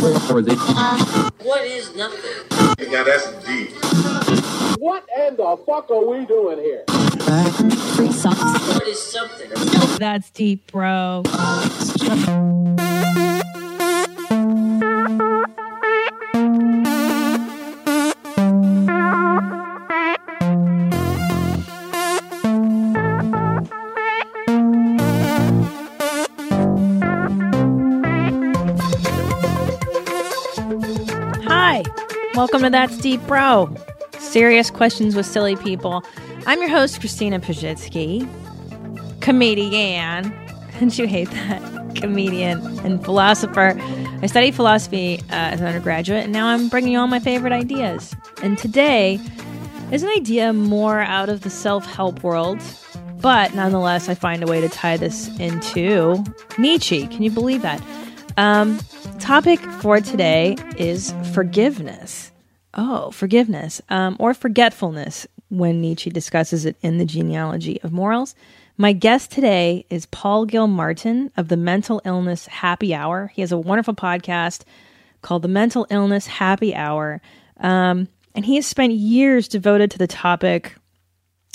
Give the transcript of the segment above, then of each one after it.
What is nothing? Yeah, that's deep. What in the fuck are we doing here? What is something? That's deep, bro. Welcome to That's Deep Bro. Serious questions with silly people. I'm your host, Christina Pazsitzky, comedian. Didn't you hate that? Comedian and philosopher. I studied philosophy uh, as an undergraduate, and now I'm bringing you all my favorite ideas. And today is an idea more out of the self help world, but nonetheless, I find a way to tie this into Nietzsche. Can you believe that? Um, topic for today is forgiveness. Oh, forgiveness um, or forgetfulness when Nietzsche discusses it in the genealogy of morals. My guest today is Paul Gilmartin of the Mental Illness Happy Hour. He has a wonderful podcast called the Mental Illness Happy Hour. Um, and he has spent years devoted to the topic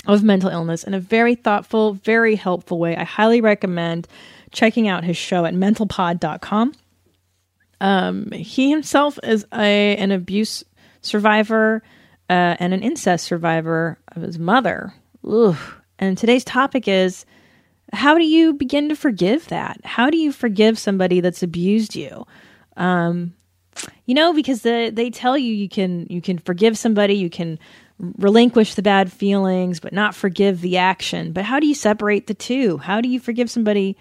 of mental illness in a very thoughtful, very helpful way. I highly recommend checking out his show at mentalpod.com. Um, he himself is a an abuse survivor uh, and an incest survivor of his mother. Ugh. And today's topic is how do you begin to forgive that? How do you forgive somebody that's abused you? Um, you know, because the, they tell you you can you can forgive somebody, you can relinquish the bad feelings, but not forgive the action. But how do you separate the two? How do you forgive somebody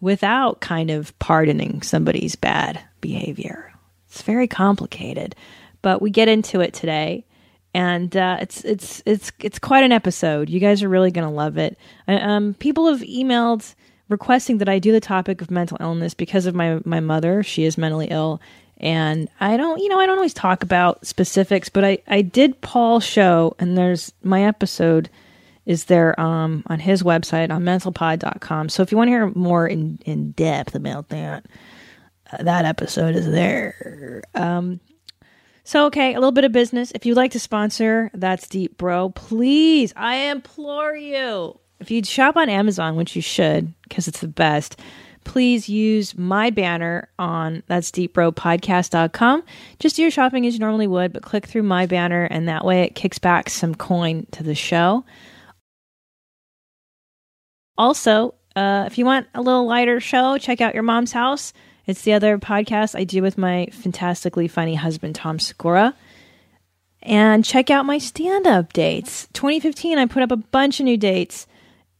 without kind of pardoning somebody's bad behavior? It's very complicated, but we get into it today and uh, it's it's it's it's quite an episode. You guys are really going to love it. Um, people have emailed requesting that I do the topic of mental illness because of my my mother. She is mentally ill, and I don't you know I don't always talk about specifics, but I I did Paul's show, and there's my episode is there um, on his website on mentalpod.com. So if you want to hear more in in depth about that, uh, that episode is there. Um, so, okay, a little bit of business. If you'd like to sponsor That's Deep Bro, please, I implore you. If you'd shop on Amazon, which you should, because it's the best, please use my banner on That's Deep Bro podcast.com. Just do your shopping as you normally would, but click through my banner, and that way it kicks back some coin to the show. Also, uh, if you want a little lighter show, check out Your Mom's House. It's the other podcast I do with my fantastically funny husband, Tom Segura. And check out my stand up dates. 2015, I put up a bunch of new dates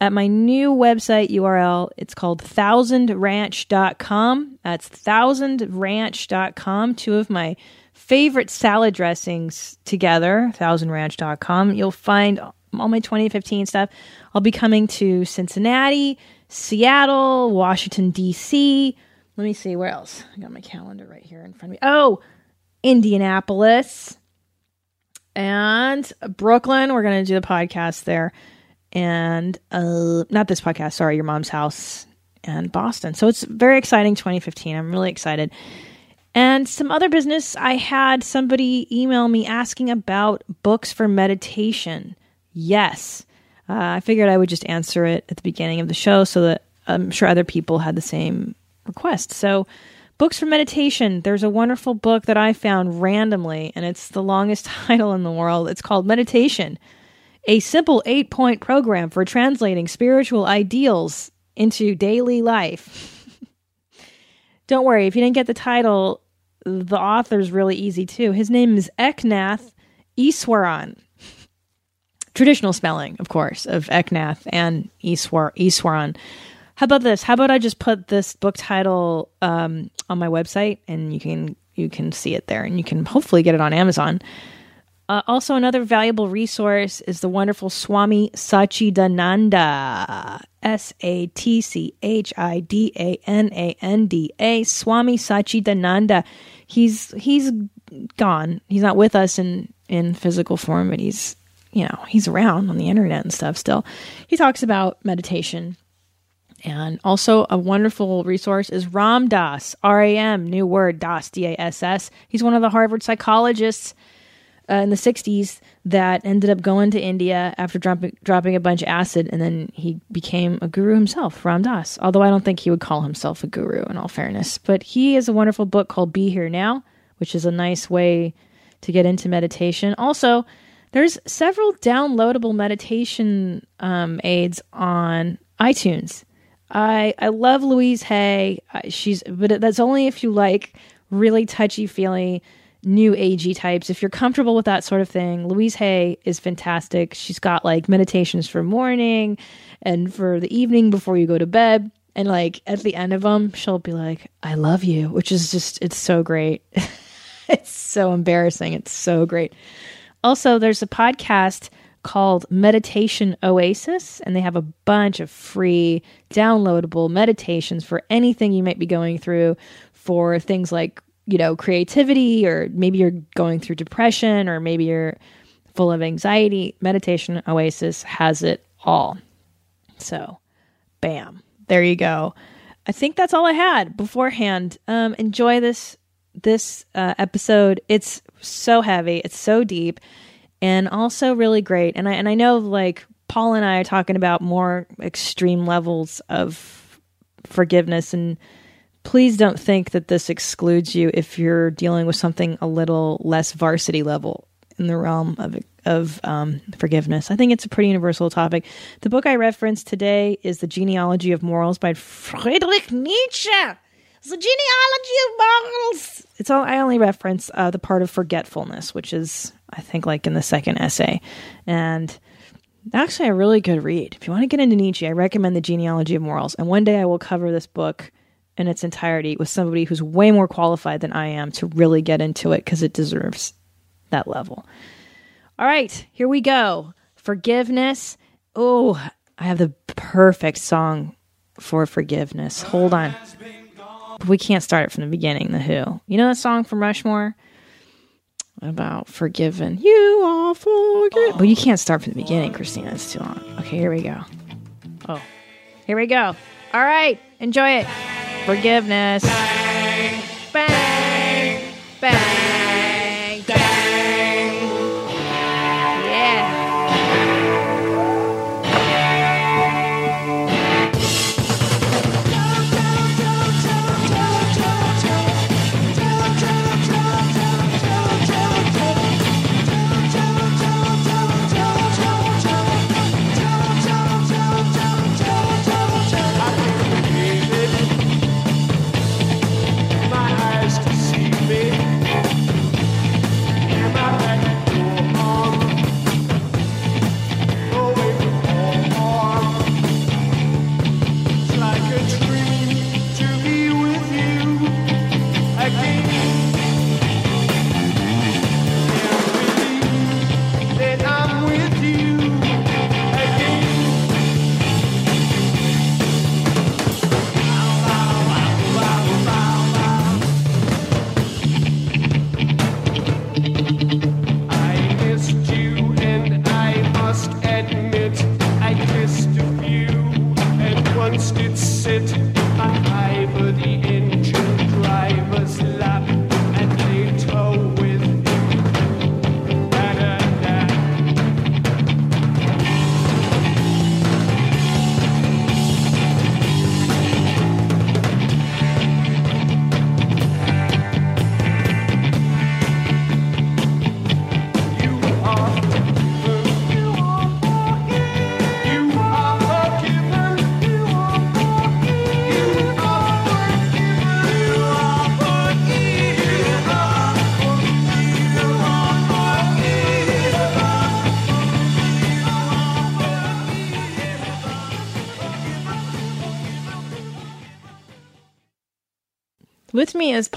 at my new website URL. It's called thousandranch.com. That's thousandranch.com. Two of my favorite salad dressings together, thousandranch.com. You'll find all my 2015 stuff. I'll be coming to Cincinnati, Seattle, Washington, D.C., let me see where else. I got my calendar right here in front of me. Oh, Indianapolis and Brooklyn. We're going to do the podcast there. And uh, not this podcast, sorry, Your Mom's House and Boston. So it's very exciting 2015. I'm really excited. And some other business, I had somebody email me asking about books for meditation. Yes. Uh, I figured I would just answer it at the beginning of the show so that I'm sure other people had the same request. So, books for meditation. There's a wonderful book that I found randomly, and it's the longest title in the world. It's called Meditation, a simple eight point program for translating spiritual ideals into daily life. Don't worry, if you didn't get the title, the author's really easy too. His name is Eknath Easwaran. Traditional spelling, of course, of Eknath and Iswar, Easwaran. How about this? How about I just put this book title um, on my website, and you can you can see it there, and you can hopefully get it on Amazon. Uh, also, another valuable resource is the wonderful Swami Satchidananda, S A T C H I D A N A N D A, Swami Satchidananda. He's he's gone. He's not with us in in physical form, but he's you know he's around on the internet and stuff. Still, he talks about meditation And also a wonderful resource is Ram Dass, R A M, new word, Das, D A S S. He's one of the Harvard psychologists uh, in the 60s that ended up going to India after dropping, dropping a bunch of acid, and then he became a guru himself, Ram Dass. Although I don't think he would call himself a guru, in all fairness. But he has a wonderful book called Be Here Now, which is a nice way to get into meditation. Also, there's several downloadable meditation um, aids on iTunes. I I love Louise Hay. She's but that's only if you like really touchy feely new agey types. If you're comfortable with that sort of thing, Louise Hay is fantastic. She's got like meditations for morning and for the evening before you go to bed. And like at the end of them, she'll be like, "I love you," which is just it's so great. it's so embarrassing. It's so great. Also, there's a podcast called Meditation Oasis, and they have a bunch of free downloadable meditations for anything you might be going through for things like, you know, creativity, or maybe you're going through depression, or maybe you're full of anxiety. Meditation Oasis has it all. So, bam, there you go. I think that's all I had beforehand. Um, enjoy this this uh, episode. It's so heavy. It's so deep and also really great. And I and I know like Paul and I are talking about more extreme levels of forgiveness and please don't think that this excludes you if you're dealing with something a little less varsity level in the realm of of um, forgiveness. I think it's a pretty universal topic. The book I referenced today is The Genealogy of Morals by Friedrich Nietzsche. It's the genealogy of morals. It's all I only reference uh, the part of forgetfulness, which is I think like in the second essay, and actually a really good read. If you want to get into Nietzsche, I recommend The Genealogy of Morals. And one day I will cover this book in its entirety with somebody who's way more qualified than I am to really get into it because it deserves that level. All right, here we go. Forgiveness. Oh, I have the perfect song for forgiveness. Hold on. We can't start it from the beginning. The Who. You know that song from Rushmore about forgiving. You are forgiven. But you can't start from the beginning, Christina. It's too long. Okay, here we go. Oh, here we go. All right, enjoy it. Forgiveness. Bang, bang, bang,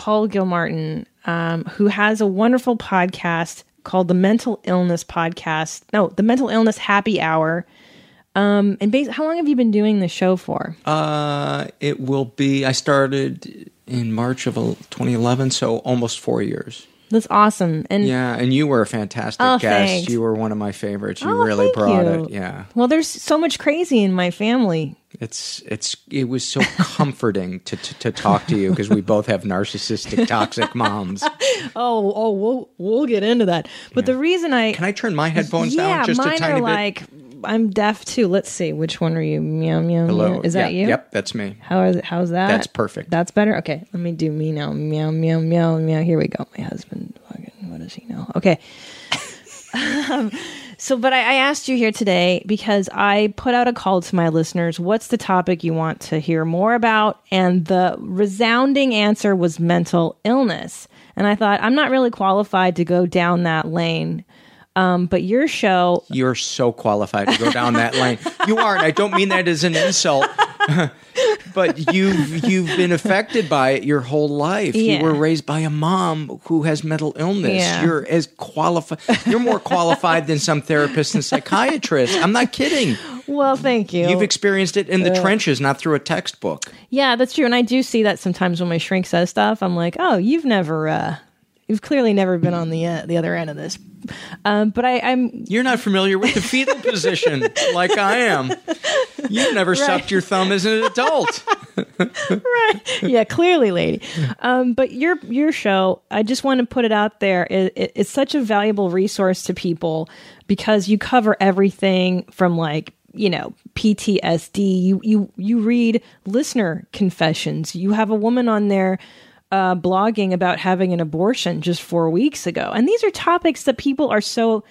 Paul Gilmartin, um, who has a wonderful podcast called the Mental Illness Podcast. No, the Mental Illness Happy Hour. Um, and bas- how long have you been doing the show for? Uh, it will be. I started in March of uh, 2011, so almost four years. That's awesome. And Yeah, and you were a fantastic Oh, guest. thanks. You were one of my favorites. You Oh, really brought you. it. Yeah. well, there's so much crazy in my family. It's it's it was so comforting to, to to talk to you because we both have narcissistic toxic moms. Oh, oh, we'll we'll get into that. But the reason I Can I turn my headphones yeah, down just mine a tiny are bit? like I'm deaf too. Let's see, which one are you? Meow meow. Hello. meow. Is that Yeah, you? Yep, that's me. How is it? How's that? That's perfect. That's better. Okay, let me do me now. Meow meow meow meow. Here we go. My husband. What does he know? Okay. um, so, but I, I asked you here today because I put out a call to my listeners. What's the topic you want to hear more about? And the resounding answer was mental illness. And I thought I'm not really qualified to go down that lane. Um, but your show You're so qualified to go down that lane. You are, and I don't mean that as an insult. but you've you've been affected by it your whole life. Yeah. You were raised by a mom who has mental illness. Yeah. You're as qualified. You're more qualified than some therapists and psychiatrists. I'm not kidding. Well, thank you. You've experienced it in the trenches, not through a textbook. Yeah, that's true. And I do see that sometimes when my shrink says stuff. I'm like, oh, you've never, uh, you've clearly never been on the uh, the other end of this. Um, but I, I'm You're not familiar with the fetal position like I am. You've never sucked your thumb as an adult. Right? Yeah, clearly, lady. Um, but your your show, I just want to put it out there. It, it, it's such a valuable resource to people because you cover everything from like you know PTSD. You you you read listener confessions. You have a woman on there. Uh, blogging about having an abortion just four weeks ago, and these are topics that people are so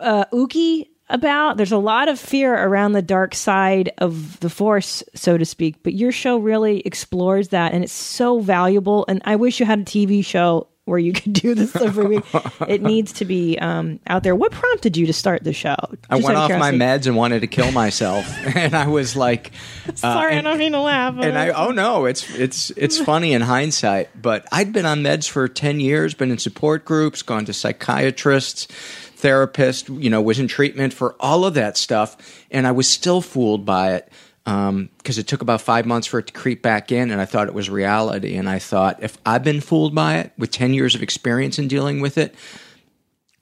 uh, ooky about. There's a lot of fear around the dark side of the force, so to speak. But your show really explores that, and it's so valuable. And I wish you had a TV show where you could do this every week. it needs to be um, out there. What prompted you to start the show? I went off of my meds and wanted to kill myself, and I was like, Sorry, and- I don't mean to laugh. and I oh no, it's it's it's funny in hindsight, but I'd been on meds for ten years, been in support groups, gone to psychiatrists, therapists, you know, was in treatment for all of that stuff, and I was still fooled by it because it took about five months for it to creep back in, and I thought it was reality, and I thought if I've been fooled by it with ten years of experience in dealing with it.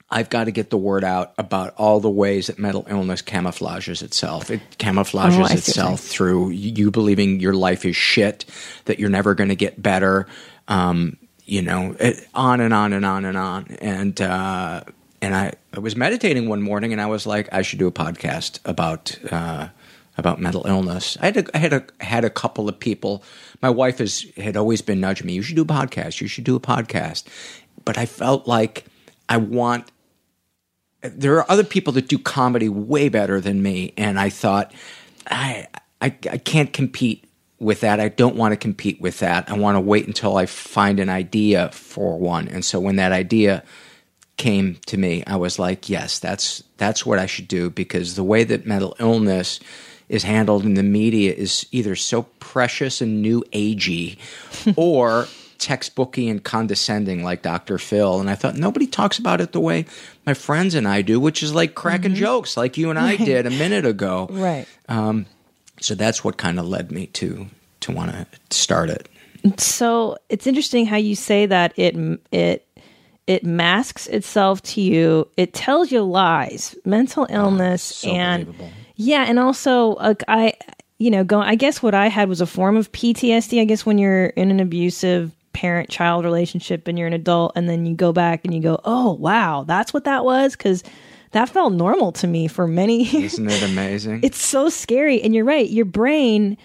I've got to get the word out about all the ways that mental illness camouflages itself. It camouflages Oh, itself through you believing your life is shit, that you're never going to get better, um, you know, it, on and on and on and on. And uh, and I, I was meditating one morning, and I was like, I should do a podcast about uh, about mental illness. I had a, I had a had a couple of people. My wife has had always been nudging me. You should do a podcast. You should do a podcast. But I felt like I want there are other people that do comedy way better than me, and I thought I I, I can't compete with that. I don't want to compete with that. I want to wait until I find an idea for one. And so when that idea came to me, I was like, yes, that's that's what I should do because the way that mental illness is handled in the media is either so precious and new agey or textbooky and condescending like Dr. Phil. And I thought nobody talks about it the way my friends and I do, which is like cracking jokes like you and I did a minute ago. right. So that's what kind of led me to to want to start it. So it's interesting how you say that it it it masks itself to you. It tells you lies, mental illness, Ah, so and believable. Yeah, and also like I, you know, go. I guess what I had was a form of PTSD. I guess when you're in an abusive parent-child relationship and you're an adult, and then you go back and you go, oh wow, that's what that was, because that felt normal to me for many years Isn't it amazing? it's so scary and you're right your brain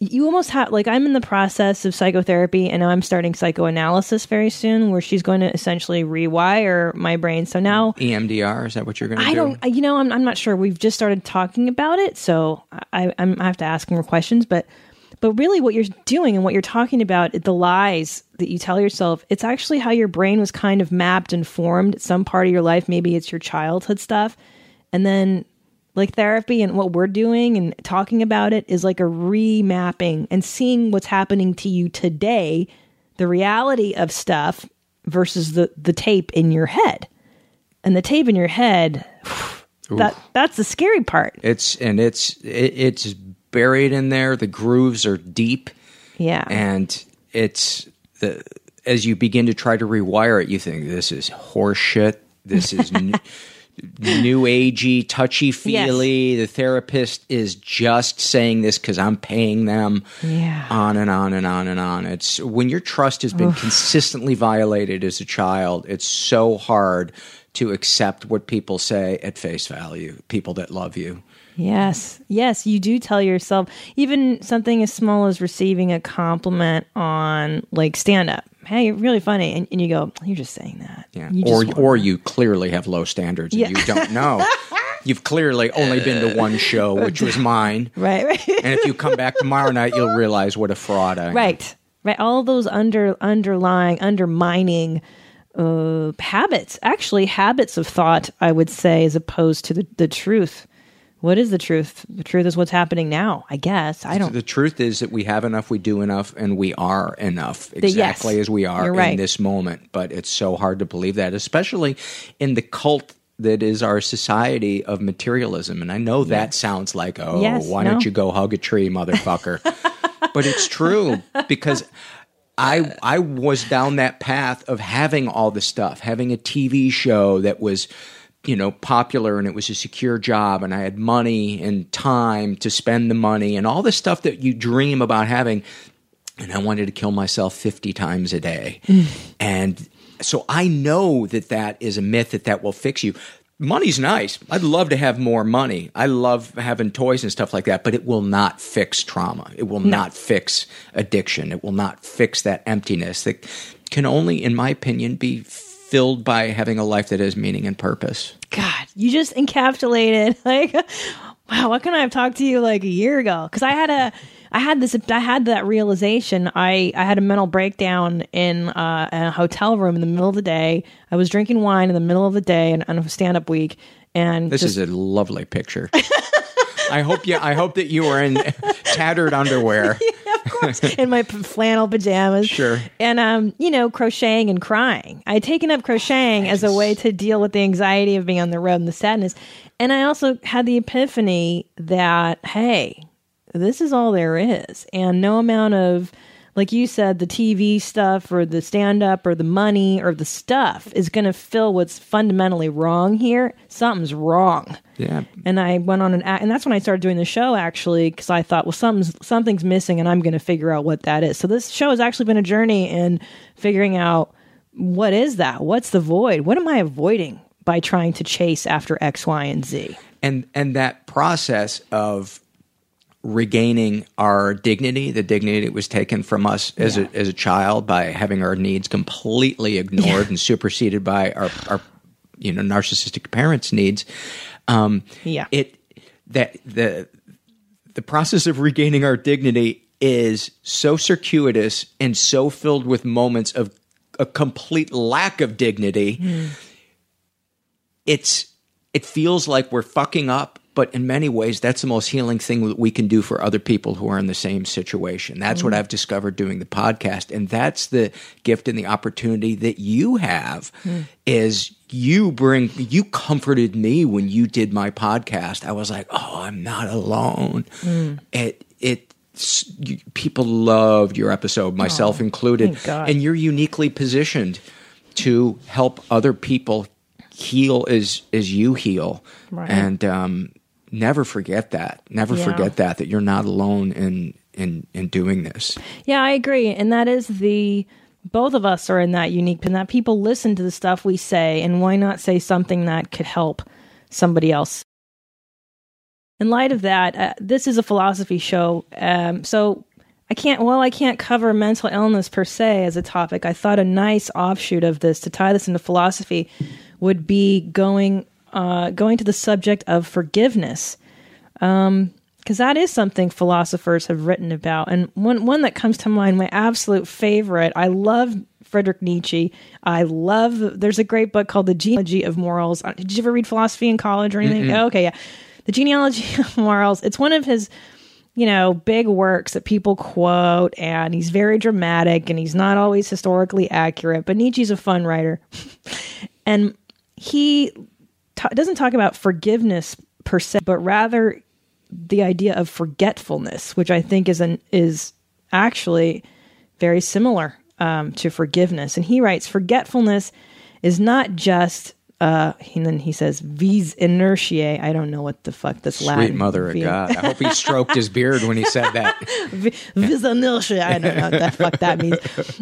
you almost have like i'm in the process of psychotherapy and now i'm starting psychoanalysis very soon where she's going to essentially rewire my brain. So now EMDR, is that what you're going to do? i don't you know I'm, I'm not sure. We've just started talking about it so I, I'm, I have to ask more questions but but really what you're doing and what you're talking about the lies that you tell yourself it's actually how your brain was kind of mapped and formed some part of your life. Maybe it's your childhood stuff. And then like therapy and what we're doing and talking about it is like a remapping and seeing what's happening to you today the reality of stuff versus the the tape in your head. And the tape in your head that that's the scary part. It's and it's it, it's buried in there. The grooves are deep, yeah. And it's the as you begin to try to rewire it, you think this is horseshit. This is n- new agey, touchy feely. The therapist is just saying this because I'm paying them. Yeah. On and on and on and on. It's when your trust has been consistently violated as a child, it's so hard to accept what people say at face value, people that love you. Yes, yes, you do tell yourself even something as small as receiving a compliment on like stand up. Hey, you're really funny, and, and you go, you're just saying that. Yeah. Or or you clearly have low standards and Yeah. you don't know. You've clearly only been to one show, which was mine. right, right, And if you come back tomorrow night, you'll realize what a fraud I am. right, right. All those under underlying undermining uh, habits, actually habits of thought, I would say, as opposed to the the truth. What is the truth? The truth is what's happening now. I guess I don't. The truth is that we have enough, we do enough, and we are enough yes, exactly as we are you're in this moment. But it's so hard to believe that, especially in the cult that is our society of materialism. And I know that sounds like, oh, Yes, why no. don't you go hug a tree, motherfucker? but it's true because I I was down that path of having all the stuff, having a TV show that was you know popular and it was a secure job and I had money and time to spend the money and all the stuff that you dream about having and I wanted to kill myself 50 times a day. and so I know that that is a myth that that will fix you. Money's nice. I'd love to have more money. I love having toys and stuff like that, but it will not fix trauma. It will not fix addiction. It will not fix that emptiness that can only, in my opinion, be filled by having a life that has meaning and purpose. God, you just encapsulated like wow, what couldn't I have talked to you like a year ago? Because I had a I had this I had that realization. I I had a mental breakdown in uh, a hotel room in the middle of the day. I was drinking wine in the middle of the day and on a stand up week. And This just, is a lovely picture. I hope you. I hope that you were in tattered underwear. in my flannel pajamas. Sure. And um, you know, crocheting and crying. I had taken up crocheting as a way to deal with the anxiety of being on the road and the sadness. And I also had the epiphany that hey, this is all there is, and no amount of like you said, the TV stuff or the stand up or the money or the stuff is going to fill what's fundamentally wrong here. Something's wrong. Yeah. And I went on an act, and that's when I started doing the show actually, because I thought, well, something's something's missing, and I'm going to figure out what that is. So this show has actually been a journey in figuring out what is that, what's the void, what am I avoiding by trying to chase after X, Y, and Z. and and that process of regaining our dignity, the dignity that was taken from us as Yeah. a as a child by having our needs completely ignored and superseded by our our you know narcissistic parents' needs. Um, Yeah. it that the the process of regaining our dignity is so circuitous and so filled with moments of a complete lack of dignity it's it feels like we're fucking up but in many ways that's the most healing thing that we can do for other people who are in the same situation. That's what mm. i've discovered doing the podcast. And that's the gift and the opportunity that you have mm. is you bring you comforted me when you did my podcast. I was like oh i'm not alone. Mm. It it people loved your episode myself oh, included. And you're uniquely positioned to help other people heal as as you heal. Right. and um never forget that never Yeah. forget that that you're not alone in in in doing this Yeah, I agree. And that is the both of us are in that unique and that people listen to the stuff we say and why not say something that could help somebody else. In light of that, uh, this is a philosophy show. Um, so I can't, well, I can't cover mental illness per se as a topic. I thought a nice offshoot of this to tie this into philosophy would be going, uh, going to the subject of forgiveness because that is something philosophers have written about. And one one that comes to mind, my absolute favorite. I love Friedrich Nietzsche. I love. There's a great book called The Genealogy of Morals. Uh, Did you ever read philosophy in college or anything? Oh, okay, yeah, The Genealogy of Morals. It's one of his. You know, big works that people quote, and he's very dramatic and he's not always historically accurate. But Nietzsche's a fun writer. and he ta doesn't talk about forgiveness per se, but rather the idea of forgetfulness, which I think is an is actually very similar. um, to forgiveness. And he writes, Forgetfulness is not just, uh, and then he says, vis inertiae. I don't know what the fuck this Sweet Latin. mother of God. I hope he stroked his beard when he said that. vis inertiae. I don't know what the fuck that means.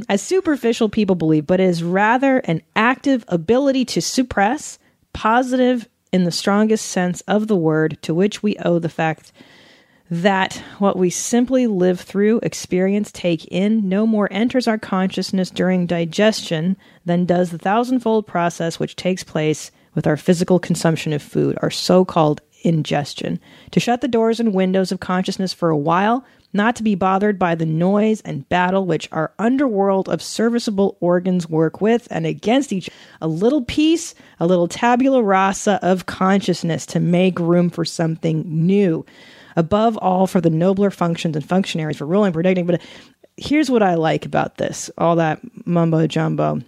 As superficial people believe, but it is rather an active ability to suppress, positive in the strongest sense of the word, to which we owe the fact that what we simply live through, experience, take in, no more enters our consciousness during digestion than does the thousandfold process which takes place with our physical consumption of food, our so called ingestion. To shut the doors and windows of consciousness for a while, not to be bothered by the noise and battle which our underworld of serviceable organs work with and against each a little piece, a little tabula rasa of consciousness to make room for something new above all for the nobler functions and functionaries for ruling, predicting. But here's what I like about this all that mumbo jumbo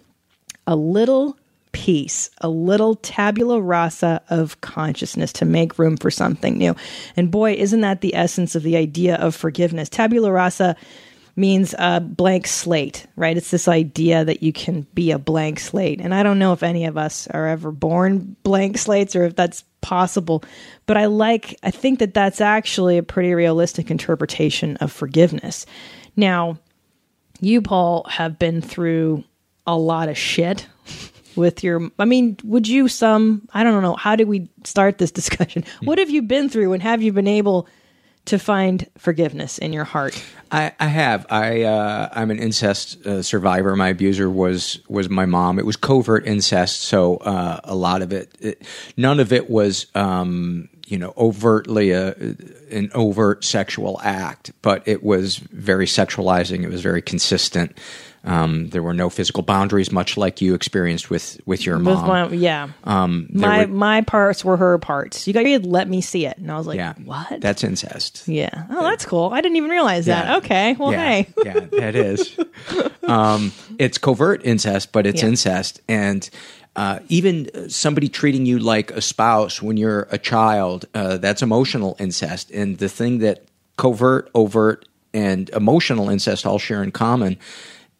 a little piece, a little tabula rasa of consciousness to make room for something new. And boy, isn't that the essence of the idea of forgiveness? Tabula rasa means a blank slate, right? It's this idea that you can be a blank slate. And I don't know if any of us are ever born blank slates or if that's possible, but I like, I think that that's actually a pretty realistic interpretation of forgiveness. Now, you, Paul, have been through a lot of shit with your I mean, would you some I don't know, how did we start this discussion? What have you been through and have you been able to find forgiveness in your heart? I, I have. I uh, I'm an incest uh, survivor. My abuser was was my mom. It was covert incest, so uh, a lot of it, it, none of it was um, you know overtly a, an overt sexual act, but it was very sexualizing. It was very consistent. Um, there were no physical boundaries, much like you experienced with with your With mom. my, yeah. Um, my were- my parts were her parts. You got to let me see it. And I was like, yeah, what? That's incest. yeah. Oh, that's cool. I didn't even realize Yeah. that. Okay. Well, yeah, hey. yeah, that is. Um, it's covert incest, but it's Yeah. incest, and uh, even somebody treating you like a spouse when you're a child, uh, that's emotional incest. And the thing that covert, overt, and emotional incest all share in common,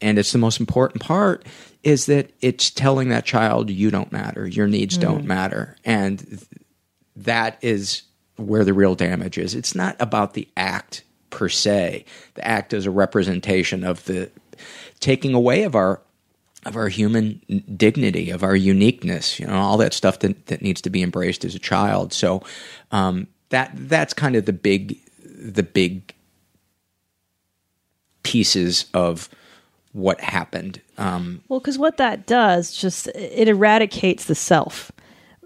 and it's the most important part, is that it's telling that child you don't matter, your needs don't matter, and th- that is where the real damage is. It's not about the act per se. The act is a representation of the taking away of our of our human dignity, of our uniqueness, you know, all that stuff that, that needs to be embraced as a child. So um, that that's kind of the big the big pieces of what happened. Um, Well, because what that does, just it eradicates the self,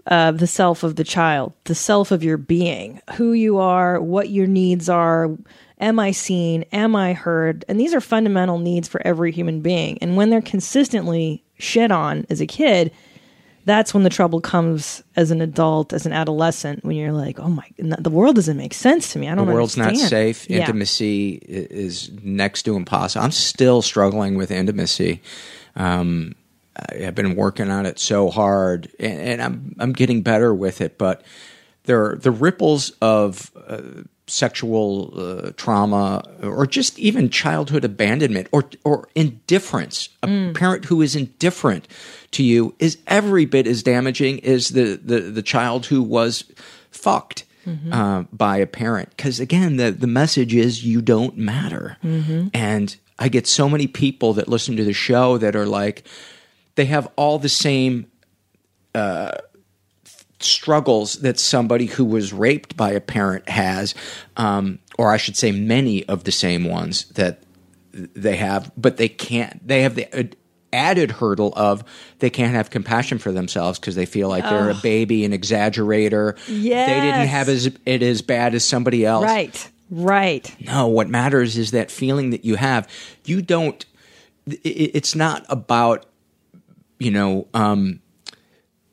uh, the self of the child, the self of your being, who you are, what your needs are. Am I seen? Am I heard? And these are fundamental needs for every human being. And when they're consistently shit on as a kid, that's when the trouble comes as an adult, as an adolescent, when you're like, oh my, the world doesn't make sense to me. I don't know. the world's not safe. Yeah. Intimacy is next to impossible. I'm still struggling with intimacy. Um, I've been working on it so hard, and, and I'm I'm getting better with it. But there are the ripples of uh, sexual uh, trauma, or just even childhood abandonment, or or indifference. A parent who is indifferent to you is every bit as damaging as the the, the child who was fucked uh, by a parent. Because again, the the message is you don't matter, and I get so many people that listen to the show that are like, they have all the same uh, struggles that somebody who was raped by a parent has, um, or I should say, many of the same ones that they have, but they can't. They have the added hurdle of they can't have compassion for themselves because they feel like they're a baby, an exaggerator. Yeah, they didn't have as, it as bad as somebody else. Right, right. No, what matters is that feeling that you have. You don't. It's not about you know um,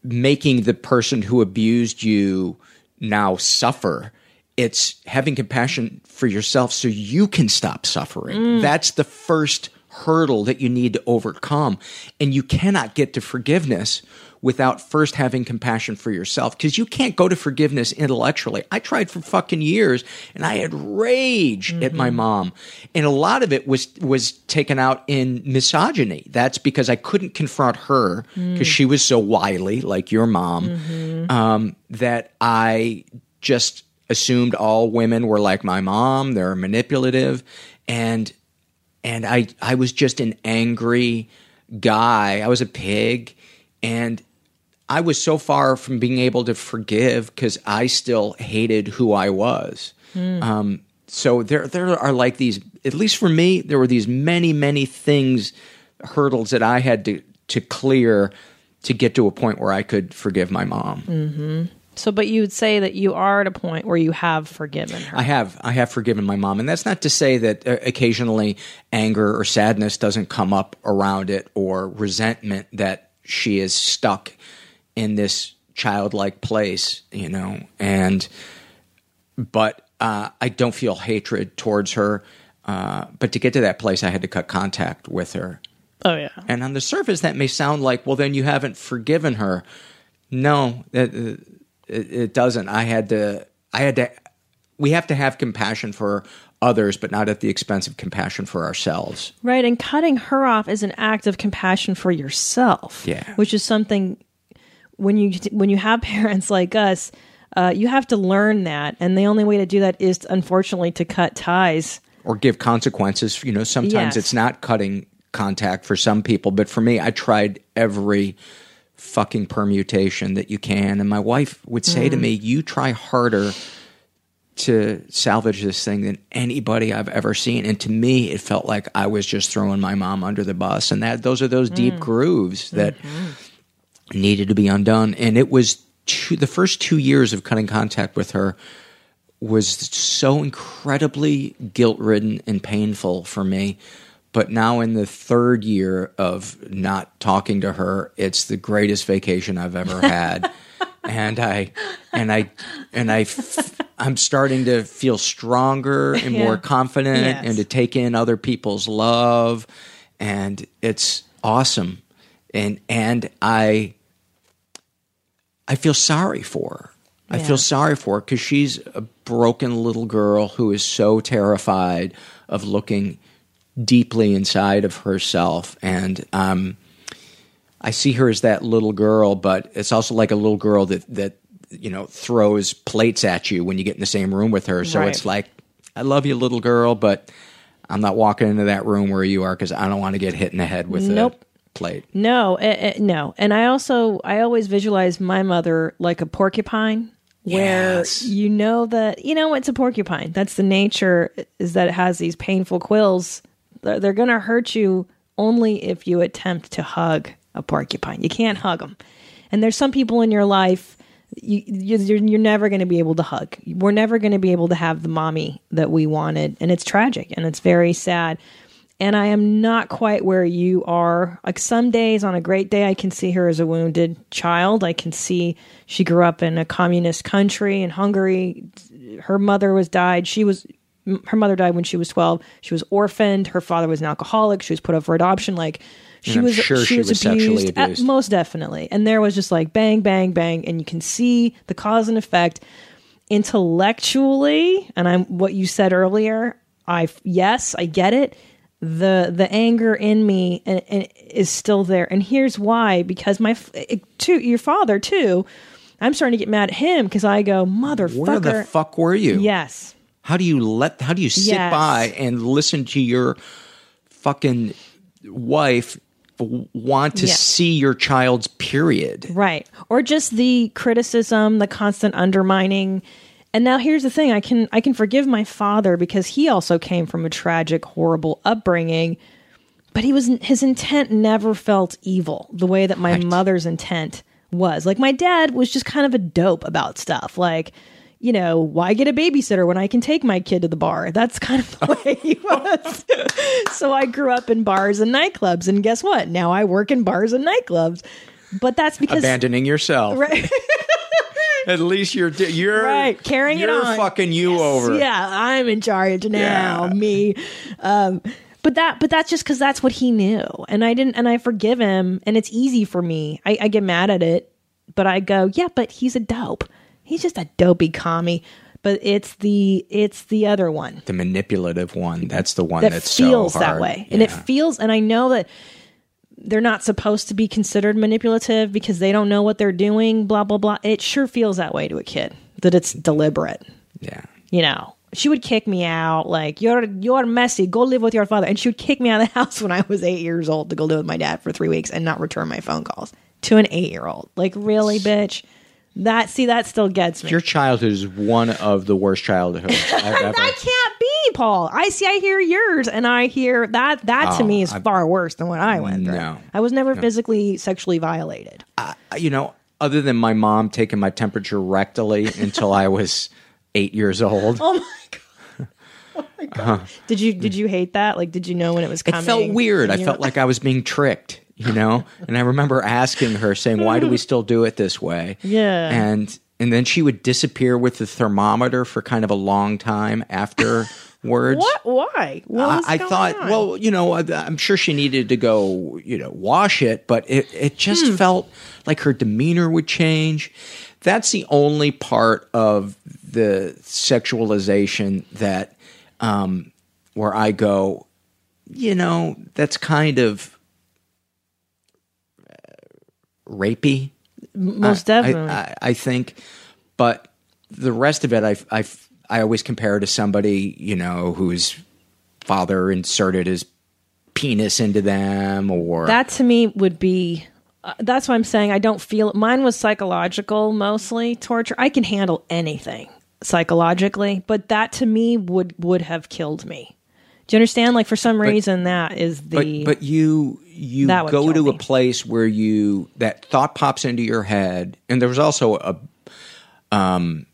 making the person who abused you now suffer. It's having compassion for yourself so you can stop suffering. Mm. That's the first hurdle that you need to overcome. And you cannot get to forgiveness without first having compassion for yourself because you can't go to forgiveness intellectually. I tried for fucking years and I had rage at my mm-hmm. mom. And a lot of it was was taken out in misogyny. That's because I couldn't confront her because mm. she was so wily like your mom mm-hmm. um, that I just assumed all women were like my mom, they're manipulative and and I I was just an angry guy. I was a pig, and I was so far from being able to forgive because I still hated who I was. Um, so there there are like these. At least for me, there were these many many things, hurdles that I had to to clear to get to a point where I could forgive my mom. So, but you would say that you are at a point where you have forgiven her. I have I have forgiven my mom, and that's not to say that uh, occasionally anger or sadness doesn't come up around it, or resentment that she is stuck in this childlike place, you know. And but uh, I don't feel hatred towards her. Uh, but to get to that place, I had to cut contact with her. oh yeah. And on the surface, that may sound like, well, then you haven't forgiven her. No, it, it, it doesn't. I had to. I had to. We have to have compassion for others, but not at the expense of compassion for ourselves. Right, and cutting her off is an act of compassion for yourself. Yeah. which is something when you when you have parents like us, uh, you have to learn that, and the only way to do that is unfortunately to cut ties. or give consequences. You know, sometimes Yes. it's not cutting contact for some people, but for me, I tried every fucking permutation that you can. And my wife would say Mm. to me, You try harder to salvage this thing than anybody I've ever seen. And to me, it felt like I was just throwing my mom under the bus. And that those are those Mm. deep grooves that Mm-hmm. Needed to be undone. And it was two, the first two years of cutting contact with her was so incredibly guilt ridden and painful for me. But now in the third year of not talking to her, it's the greatest vacation I've ever had. and I, and I, and I, f- I'm starting to feel stronger and more confident Yes. and to take in other people's love. And it's awesome. And, and I, I feel sorry for her. I feel sorry for her because she's a broken little girl who is so terrified of looking deeply inside of herself. And um, I see her as that little girl, but it's also like a little girl that that you know throws plates at you when you get in the same room with her. So Right. it's like, I love you, little girl, but I'm not walking into that room where you are because I don't want to get hit in the head with Nope. Plate. No, eh, eh, no, and I also I always visualize my mother like a porcupine, where Yes. you know that you know it's a porcupine. That's the nature is that it has these painful quills. They're, they're going to hurt you only if you attempt to hug a porcupine. You can't hug them, and there's some people in your life. You, you- you're, you're never going to be able to hug. We're never going to be able to have the mommy that we wanted, and it's tragic and it's very sad and I am not quite where you are. Like some days, on a great day, I can see her as a wounded child. I can see she grew up in a communist country in Hungary. Her mother was died. She was her mother died when she was twelve. She was orphaned. Her father was an alcoholic. She was put up for adoption. Like she was, sure she was sexually Uh, abused. most definitely. And there was just like bang, bang, bang, and you can see the cause and effect intellectually. And I'm what you said earlier. I yes, I get it the the anger in me and, and is still there and here's why because my too your father too i'm starting to get mad at him because i go motherfucker Where the fuck were you? yes How do you let? How do you sit Yes. by and listen to your fucking wife want to Yeah. see your child's period? right or just the criticism the constant undermining and now here's the thing i can i can forgive my father because he also came from a tragic horrible upbringing but he was his intent never felt evil the way that my Right. mother's intent was. Like my dad was just kind of a dope about stuff. Like you know why get a babysitter when i can take my kid to the bar? That's kind of the way he was. So i grew up in bars and nightclubs and guess what? Now i work in bars and nightclubs. But that's because Abandoning yourself. right At least you're you're Right, carrying it you're on. fucking you over. Yeah, I'm in charge now. Yeah. Me. Um, But that, but that's just because that's what he knew, and I didn't, and I forgive him, and it's easy for me. I, I get mad at it, but I go, yeah, but he's a dope. He's just a dopey commie. But it's the it's the other one The manipulative one. That's the one that that's feels so that way, and it feels, and I know that they're not supposed to be considered manipulative because they don't know what they're doing. Blah blah blah. It sure feels that way to a kid that it's deliberate. yeah. you know, she would kick me out like you're you're messy. Go live with your father, and she would kick me out of the house when I was eight years old to go live with my dad for three weeks and not return my phone calls to an eight year old. Like really, bitch. That see that still gets me. Your childhood is one of the worst childhoods I've ever. that can't be, Paul. I see. I hear yours, and I hear that. That to Oh, me is I- far worse than what I went through. No. I was never physically sexually violated. you know, other than my mom taking my temperature rectally until I was eight years old. Oh my god. Oh my uh-huh. god. Did you did you hate that? Like, did you know when it was it coming? felt weird. I felt like I was being tricked, you know? And I remember asking her, saying, Why do we still do it this way? Yeah. And and then she would disappear with the thermometer for kind of a long time afterwards. What? Why? What was I, thought, on? well, you know, I'm sure she needed to go, you know, wash it, but it, it just Hmm. felt like her demeanor would change. That's the only part of the sexualization that, um, where I go, you know, that's kind of uh, rapey. most I- definitely. I, I think, but the rest of it, I, I, I always compare to somebody, you know, whose father inserted his penis into them or that to me would be uh, that's why i'm saying i don't feel mine was psychological mostly torture i can handle anything psychologically but that to me would would have killed me do you understand like for some reason that is but, the but you you go to a place where you that thought pops into your head and there was also a um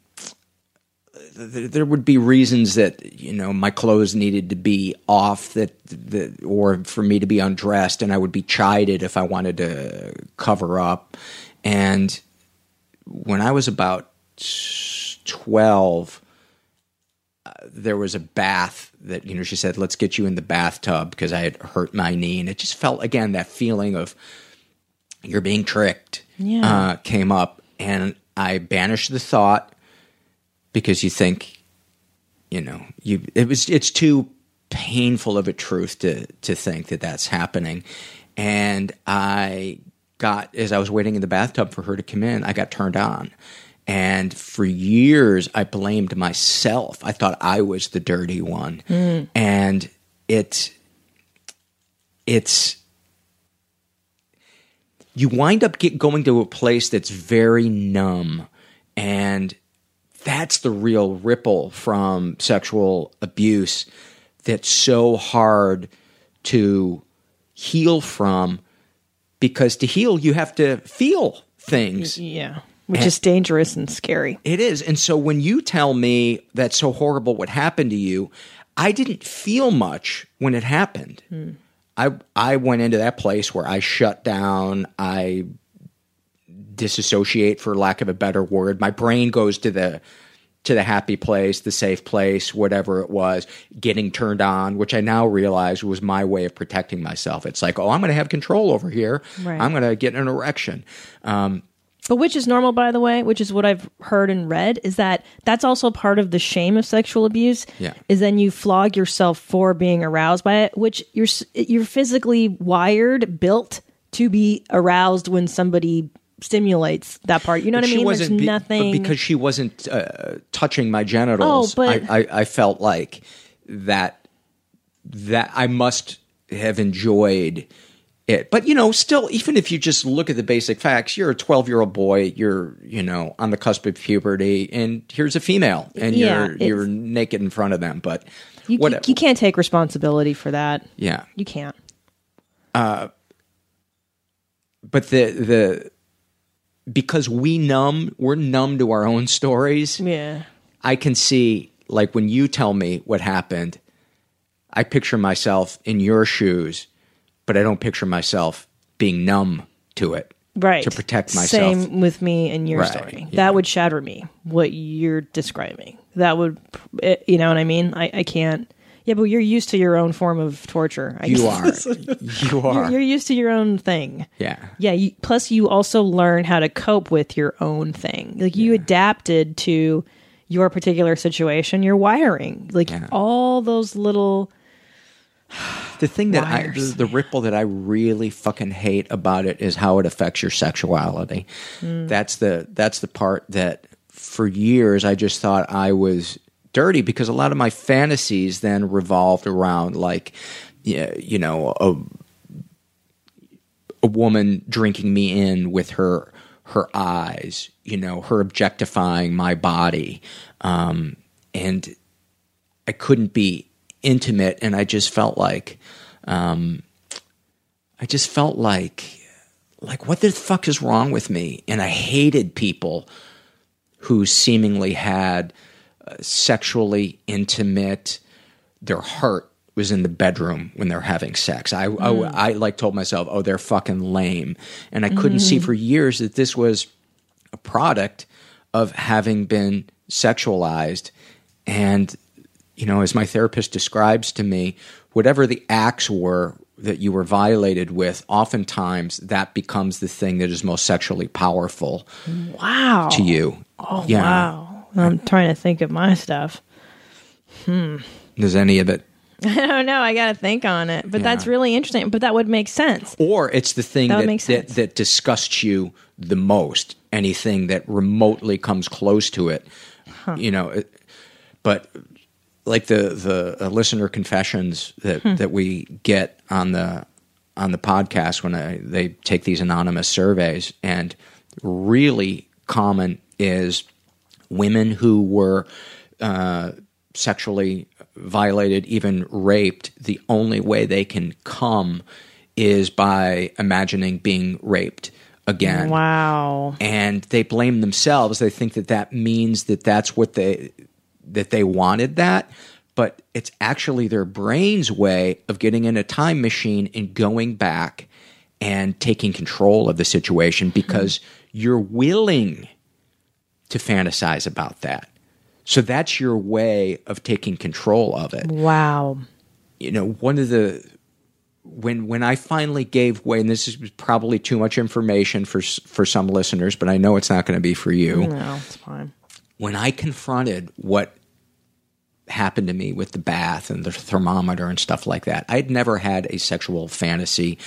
th- there would be reasons that you know my clothes needed to be off that the or for me to be undressed and I would be chided if I wanted to cover up. And when I was about 12 uh, there was a bath that you know she said let's get you in the bathtub because I had hurt my knee. And it just felt again that feeling of you're being tricked Yeah. uh, came up. And I banished the thought because you think you know you it was it's too painful of a truth to to think that that's happening. And I got as I was waiting in the bathtub for her to come in I got turned on and for years I blamed myself. I thought I was the dirty one. Hmm. And it it's you wind up get going to a place that's very numb. And that's the real ripple from sexual abuse that's so hard to heal from. Because to heal you have to feel things. Yeah which is dangerous and scary it is. And so when you tell me that so horrible what happened to you, I didn't feel much when it happened. Hmm. I I went into that place where I shut down, I disassociate for lack of a better word. My brain goes to the to the happy place, the safe place, whatever it was, getting turned on, which I now realize was my way of protecting myself. It's like, oh, I'm going to have control over here. Right. I'm going to get an erection. Um, But which is normal, by the way, which is what I've heard and read, is that that's also part of the shame of sexual abuse. Yeah. Is then you flog yourself for being aroused by it, which you're you're physically wired, built to be aroused when somebody stimulates that part. You know what I mean? There's wasn't be- but nothing. because she wasn't uh, touching my genitals. Oh, but- I, I, I felt like that that I must have enjoyed it. But you know, still, even if you just look at the basic facts, you're a 12 year old boy. You're you know on the cusp of puberty, and here's a female, and Yeah, you're you're naked in front of them. But you, whatever. you can't take responsibility for that. yeah, You can't. Uh, but the the because we numb, we're numb to our own stories. Yeah. I can see, like, when you tell me what happened, I picture myself in your shoes, but I don't picture myself being numb to it. Right. To protect myself. Same with me and your Right, story. yeah. That would shatter me, what you're describing. That would, you know what I mean? I, I can't, Yeah, but you're used to your own form of torture. I You are. You are. You're, you're used to your own thing. yeah. Yeah. You, plus, you also learn how to cope with your own thing. Like you adapted to your particular situation, your wiring, like Yeah. all those little. The thing that I, the, the ripple that I really fucking hate about it is how it affects your sexuality. That's the that's the part that for years I just thought I was dirty because a lot of my fantasies then revolved around like, yeah, you know, a a woman drinking me in with her her eyes, you know, her objectifying my body, um, and I couldn't be intimate, and I just felt like, um, I just felt like, like what the fuck is wrong with me? And I hated people who seemingly had uh, sexually intimate. Their heart was in the bedroom when they're having sex. I, I, I like told myself, oh, they're fucking lame, and I couldn't see for years that this was a product of having been sexualized and you know as my therapist describes to me whatever the acts were that you were violated with oftentimes that becomes the thing that is most sexually powerful Wow. to you Oh, yeah wow. I'm trying to think of my stuff. Hmm. Does any of it I don't know. I got to think on it. But that's really interesting. But that would make sense. or it's the thing That that that, that disgusts you the most anything that remotely comes close to it you know but like the the uh, listener confessions that Hmm. that we get on the on the podcast when I, they take these anonymous surveys and really common is women who were uh, sexually violated, even raped, the only way they can come is by imagining being raped again. Wow. And they blame themselves. They think that that means that that's what they that they wanted that, but it's actually their brain's way of getting in a time machine and going back and taking control of the situation because you're willing to fantasize about that. So that's your way of taking control of it. Wow. You know, one of the when when I finally gave way, and this is probably too much information for for some listeners, but I know it's not going to be for you. No, it's fine. When I confronted what happened to me with the bath and the thermometer and stuff like that, I'd never had a sexual fantasy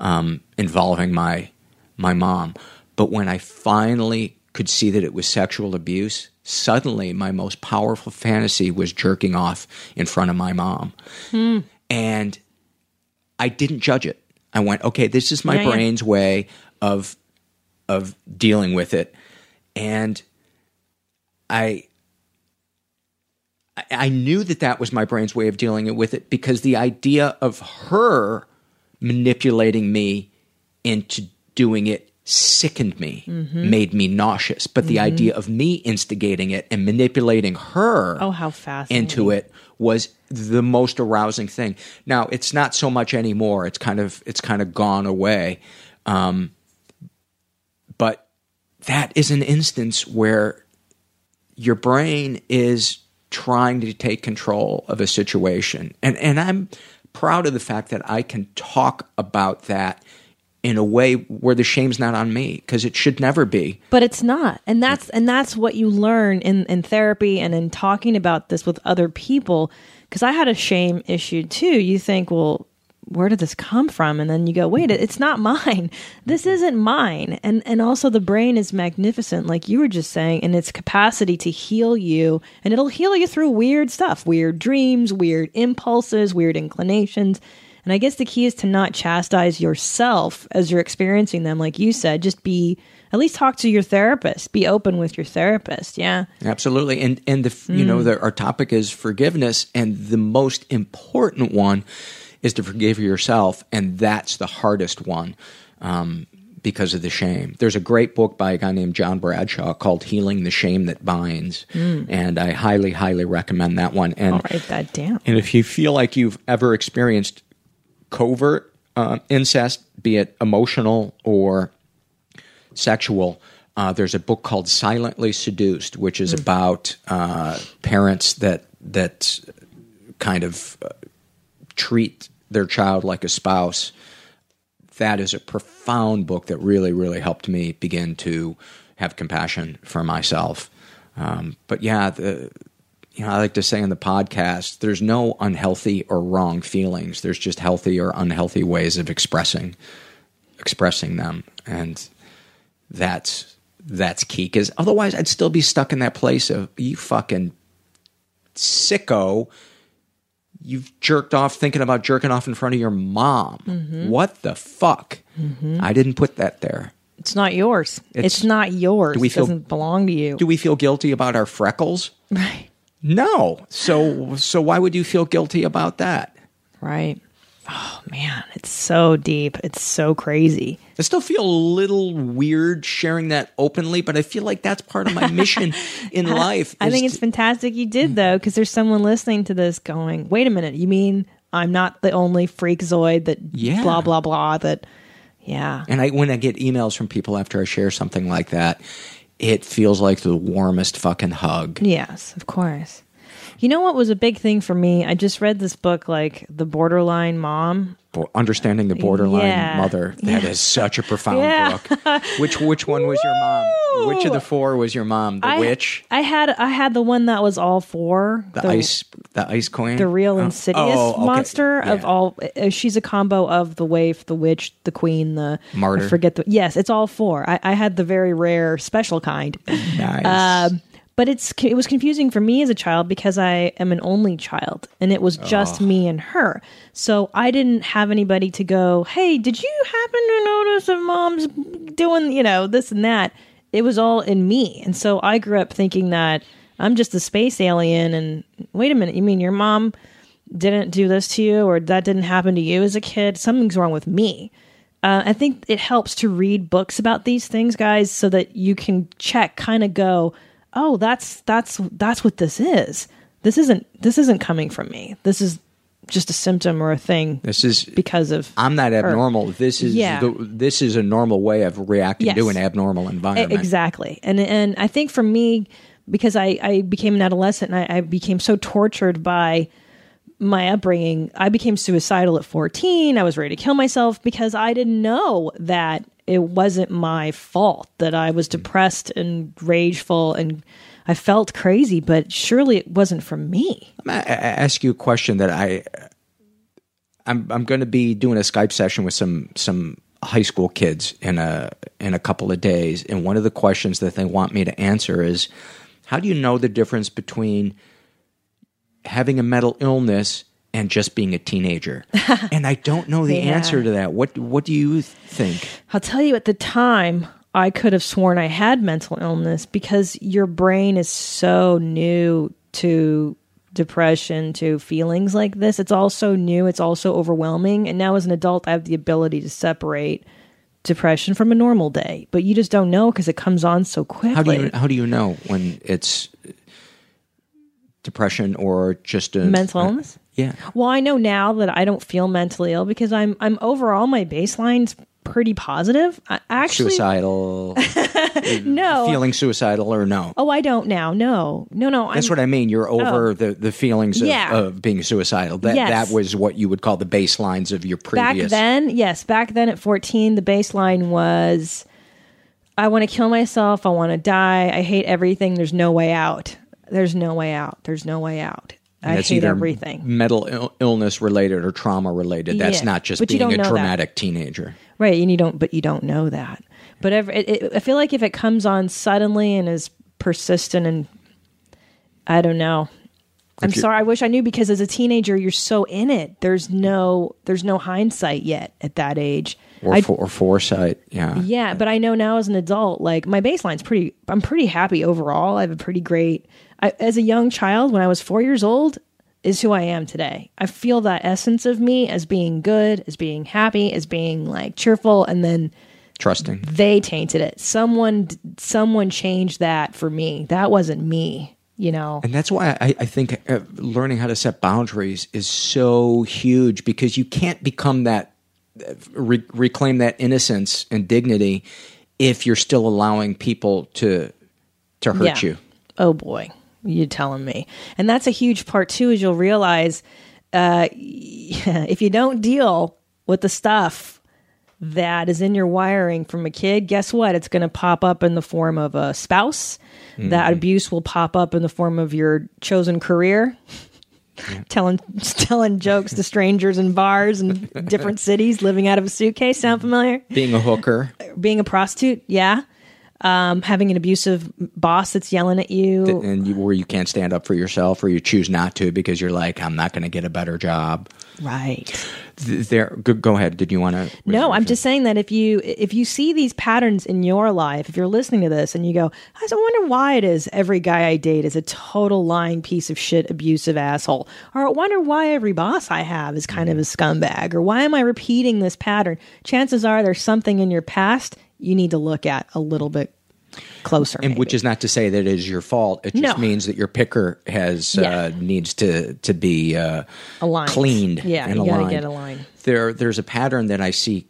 um, involving my my mom. But when I finally could see that it was sexual abuse, suddenly my most powerful fantasy was jerking off in front of my mom. And I didn't judge it. I went, okay, this is my Yeah, yeah. brain's way of of dealing with it. And I I- knew that that was my brain's way of dealing with it because the idea of her manipulating me into doing it sickened me, Mm-hmm. made me nauseous. But the idea of me instigating it and manipulating her Oh, how into it was the most arousing thing. Now it's not so much anymore. It's kind of it's kind of gone away. Um, but that is an instance where your brain is trying to take control of a situation. And and I'm proud of the fact that I can talk about that in a way where the shame's not on me because it should never be. but it's not and that's and that's what you learn in in therapy and in talking about this with other people because i had a shame issue too you think well where did this come from? And then you go wait it's not mine. This mm-hmm. isn't mine. And and also the brain is magnificent like you were just saying in its capacity to heal you. And it'll heal you through weird stuff weird dreams weird impulses weird inclinations. And i guess the key is to not chastise yourself as you're experiencing them. Like you said just be at least talk to your therapist. Be open with your therapist. Yeah. Absolutely, and and the you know mm. the, our topic is forgiveness, and the most important one is to forgive yourself, and that's the hardest one um, because of the shame. There's a great book by a guy named John Bradshaw called "Healing the Shame That Binds," and I highly, highly recommend that one. And i'll write that down and if you feel like you've ever experienced covert uh, incest, be it emotional or sexual, uh, there's a book called Silently Seduced, which is about uh, parents that that kind of uh, treat their child like a spouse. That is a profound book that really, really helped me begin to have compassion for myself. Um, but yeah, the, you know, I like to say in the podcast, there's no unhealthy or wrong feelings. There's just healthy or unhealthy ways of expressing expressing them, and that's that's key. Because otherwise, I'd still be stuck in that place of you fucking sicko. You've jerked off thinking about jerking off in front of your mom. Mm-hmm. What the fuck? I didn't put that there. It's not yours. It's, It's- not yours. Do we it feel- doesn't belong to you. Do we feel guilty about our freckles? right. No. So so why would you feel guilty about that? Right. Oh man, it's so deep. It's so crazy. I still feel a little weird sharing that openly, but I feel like that's part of my mission in life. I think it's to- fantastic you did mm. though, because there's someone listening to this going, "Wait a minute, you mean I'm not the only freakazoid that Yeah. blah blah blah that." Yeah, and I when I get emails from people after I share something like that, it feels like the warmest fucking hug. yes, of course. You know what was a big thing for me? I just read this book, like The Borderline Mom. Bo- Understanding the borderline Yeah. mother. That is such a profound Yeah. book. Which which one was your mom? Which of the four was your mom? The I, witch? I had I had the one that was all four. The, ice the ice queen? the real Oh. insidious Oh, okay. monster of all uh, she's a combo of the waif the witch the queen the Martyr. I forget the yes it's all four i, I had the very rare special kind Nice. um, but it's it was confusing for me as a child because i am an only child and it was just me and her. So i didn't have anybody to go hey did you happen to notice that mom's doing you know this and that? It was all in me. And so i grew up thinking that i'm just a space alien and wait a minute you mean your mom didn't do this to you or that didn't happen to you as a kid, something's wrong with me. Uh, I think it helps to read books about these things, guys, so that you can check, kind of go, oh, that's that's that's what this is. This isn't this isn't coming from me. This is just a symptom or a thing this is because of I'm not abnormal. This is Yeah. the, this is a normal way of reacting to an abnormal environment. Exactly. And and I think for me, because I, I became an adolescent and I, I became so tortured by my upbringing, I became suicidal at 14. I was ready to kill myself because I didn't know that it wasn't my fault that I was mm-hmm. depressed and rageful and I felt crazy, but surely it wasn't from me. I'm a- a- ask you a question that I I'm I'm going to be doing a Skype session with some some high school kids in a in a couple of days, and one of the questions that they want me to answer is, how do you know the difference between having a mental illness and just being a teenager? and I don't know the Yeah. answer to that. What what do you think? I'll tell you at the time, I could have sworn I had mental illness because your brain is so new to depression, to feelings like this. It's all so new, it's all so overwhelming. And now as an adult, I have the ability to separate depression from a normal day. But you just don't know because it comes on so quickly. How do you how do you know when it's depression or just a Mental illness? Yeah. Well, I know now that I don't feel mentally ill because I'm I'm overall my baseline's pretty positive. I actually suicidal, no. feeling suicidal or no? Oh, I don't now. No, no, no. That's I'm, what I mean. You're oh. over the, the feelings of, Yeah. of being suicidal. That Yes. that was what you would call the baselines of your previous. Back then, Yes, back then at 14, the baseline was, I want to kill myself. I want to die. I hate everything. There's no way out. There's no way out. There's no way out. I That's hate either everything. mental Ill- illness related or trauma related. That's Yeah, not just but being a know that. traumatic teenager. Right, and you don't, but you don't know that. But ever, it, it, I feel like if it comes on suddenly and is persistent, and I don't know. I'm sorry. I wish I knew because as a teenager, you're so in it. There's no, there's no hindsight yet at that age. Or, for, or foresight. Yeah. yeah, but I know now as an adult, like my baseline's pretty. I'm pretty happy overall. I have a pretty great. I, as a young child, when I was four years old, is who I am today. I feel that essence of me as being good, as being happy, as being like cheerful, and then Trusting. they tainted it. Someone, someone changed that for me. That wasn't me. You know. And that's why I, I think uh, learning how to set boundaries is so huge because you can't become that, uh, re- reclaim that innocence and dignity if you're still allowing people to to hurt Yeah. you. Oh boy. You telling me? And that's a huge part too. Is you'll realize uh, if you don't deal with the stuff that is in your wiring from a kid, guess what? It's going to pop up in the form of a spouse. That abuse will pop up in the form of your chosen career. telling telling jokes to strangers in bars in different cities, living out of a suitcase. Sound familiar? Being a hooker, Being a prostitute, yeah. Um, having an abusive boss that's yelling at you. and you, where you can't stand up for yourself, or you choose not to because you're like, I'm not going to get a better job. right. Th- There, go, go ahead. Did you want to? No, I'm just saying that if you if you see these patterns in your life, if you're listening to this and you go, I just wonder why it is every guy I date is a total lying piece of shit, abusive asshole, or I wonder why every boss I have is kind of a scumbag, or why am I repeating this pattern? Chances are there's something in your past you need to look at a little bit closer. And which is not to say that it is your fault. It just No. means that your picker has Yeah. uh, needs to to be uh, Aligned. cleaned. Yeah, and aligned. get aligned. There, there's a pattern that I see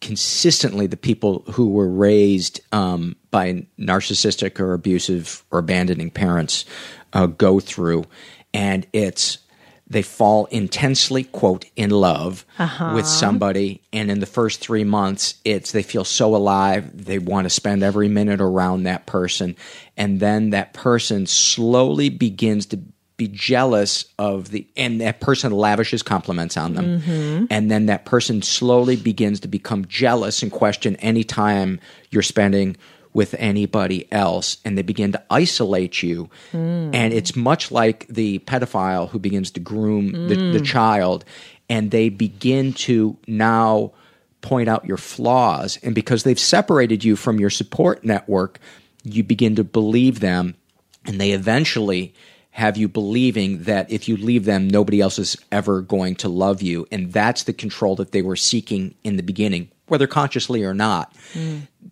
consistently. The people who were raised um, by narcissistic or abusive or abandoning parents uh, go through, and it's they fall intensely quote in love Uh-huh. with somebody and in the first three months it's they feel so alive they want to spend every minute around that person and then that person slowly begins to be jealous of the and that person lavishes compliments on them and then that person slowly begins to become jealous and question any time you're spending with anybody else and they begin to isolate you. And it's much like the pedophile who begins to groom the, the mm. child and they begin to now point out your flaws. And because they've separated you from your support network you begin to believe them and they eventually have you believing that if you leave them nobody else is ever going to love you. And that's the control that they were seeking in the beginning whether consciously or not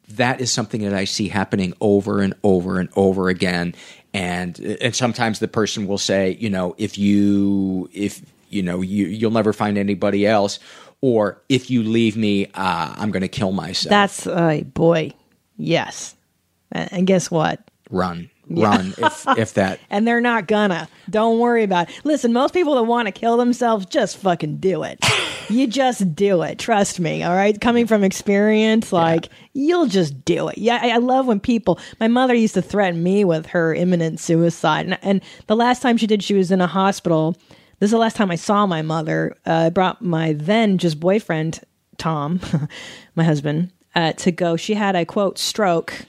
that is something that I see happening over and over and over again. And and sometimes the person will say, you know, if you if you know you you'll never find anybody else, or if you leave me, uh, I'm going to kill myself. That's uh, boy, yes. And and guess what? run, run. if if that and they're not gonna. Don't worry about it. Listen, most people that want to kill themselves just fucking do it. You just do it. Trust me. All right. Coming from experience, like you'll just do it. Yeah, I, I love when people. My mother used to threaten me with her imminent suicide, and, and the last time she did, she was in a hospital. This is the last time I saw my mother. Uh, I brought my then just boyfriend Tom, my husband, uh, to go. She had a quote stroke.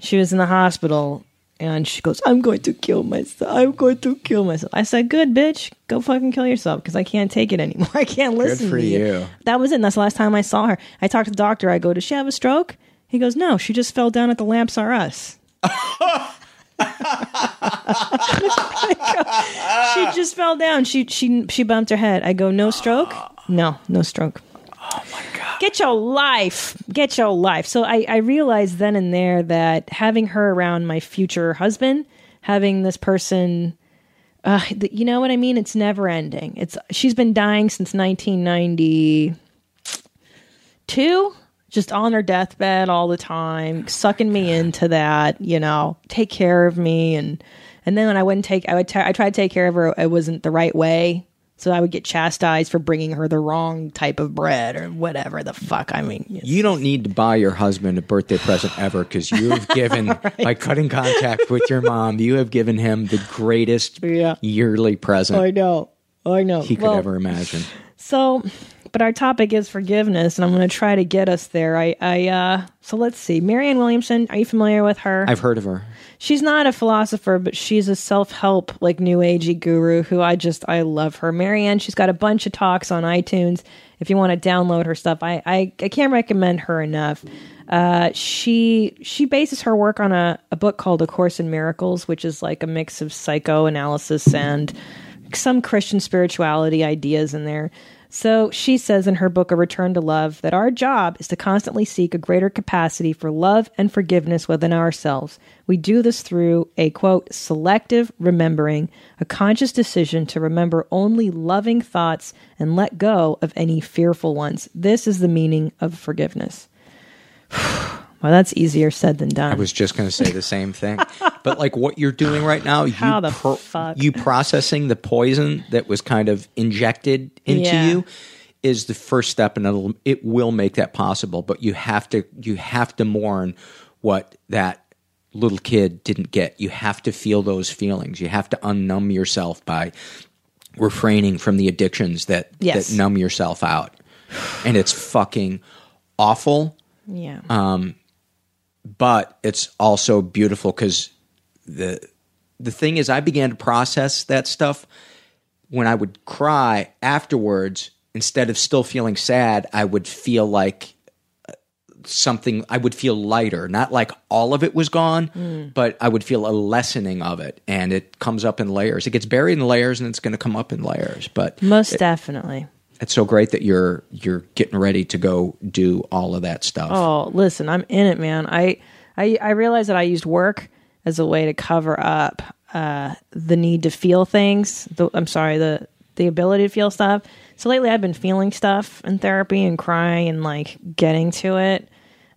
She was in the hospital and she goes, I'm going to kill myself. I'm going to kill myself. I said, Good, bitch. Go fucking kill yourself because I can't take it anymore. I can't listen for to you. you. That was it. And that's the last time I saw her. I talked to the doctor. I go, Does she have a stroke? He goes, No, she just fell down at the Lamps Are Us. she just fell down. She she she bumped her head. I go, No stroke? No, no stroke. Oh Get your life. Get your life. So I, I realized then and there that having her around my future husband, having this person, uh, th- you know what I mean? It's never ending. It's she's been dying since 1992, just on her deathbed all the time, sucking me into that. You know, take care of me, and and then when I wouldn't take, I would t- I tried to take care of her. It wasn't the right way. So I would get chastised for bringing her the wrong type of bread or whatever the fuck. I mean, you don't need to buy your husband a birthday present ever because you have given by cutting contact with your mom, you have given him the greatest Yeah. yearly present I know, I know. he could Well, ever imagine. So, but our topic is forgiveness, and I'm going to try to get us there. I, I, uh, so let's see. Marianne Williamson, are you familiar with her? I've heard of her. she's not a philosopher, but she's a self help, like new agey guru who I just, I love her. Marianne, she's got a bunch of talks on iTunes. If you want to download her stuff, I, I, I can't recommend her enough. Uh, she she bases her work on a, a book called A Course in Miracles, which is like a mix of psychoanalysis and some Christian spirituality ideas in there. So she says in her book, A Return to Love, that our job is to constantly seek a greater capacity for love and forgiveness within ourselves. We do this through a quote, selective remembering, a conscious decision to remember only loving thoughts and let go of any fearful ones. This is the meaning of forgiveness. Well, that's easier said than done. I was just going to say the same thing. but like what you're doing right now, you How the fuck? you processing the poison that was kind of injected into Yeah. you is the first step and it'll, it will make that possible, but you have to you have to mourn what that little kid didn't get. You have to feel those feelings. You have to unnumb yourself by refraining from the addictions that Yes. that numb yourself out. And it's fucking awful yeah. Um, but it's also beautiful because the the thing is, I began to process that stuff when I would cry afterwards. Instead of still feeling sad, I would feel like uh, something. I would feel lighter, not like all of it was gone, but I would feel a lessening of it, and it comes up in layers. It gets buried in layers, and it's going to come up in layers. But Most definitely. It's so great that you're you're getting ready to go do all of that stuff. Oh, listen, I'm in it, man. I I I realized that I used work as a way to cover up uh, the need to feel things. The, I'm sorry, the the ability to feel stuff. So lately, I've been feeling stuff in therapy and crying and like getting to it.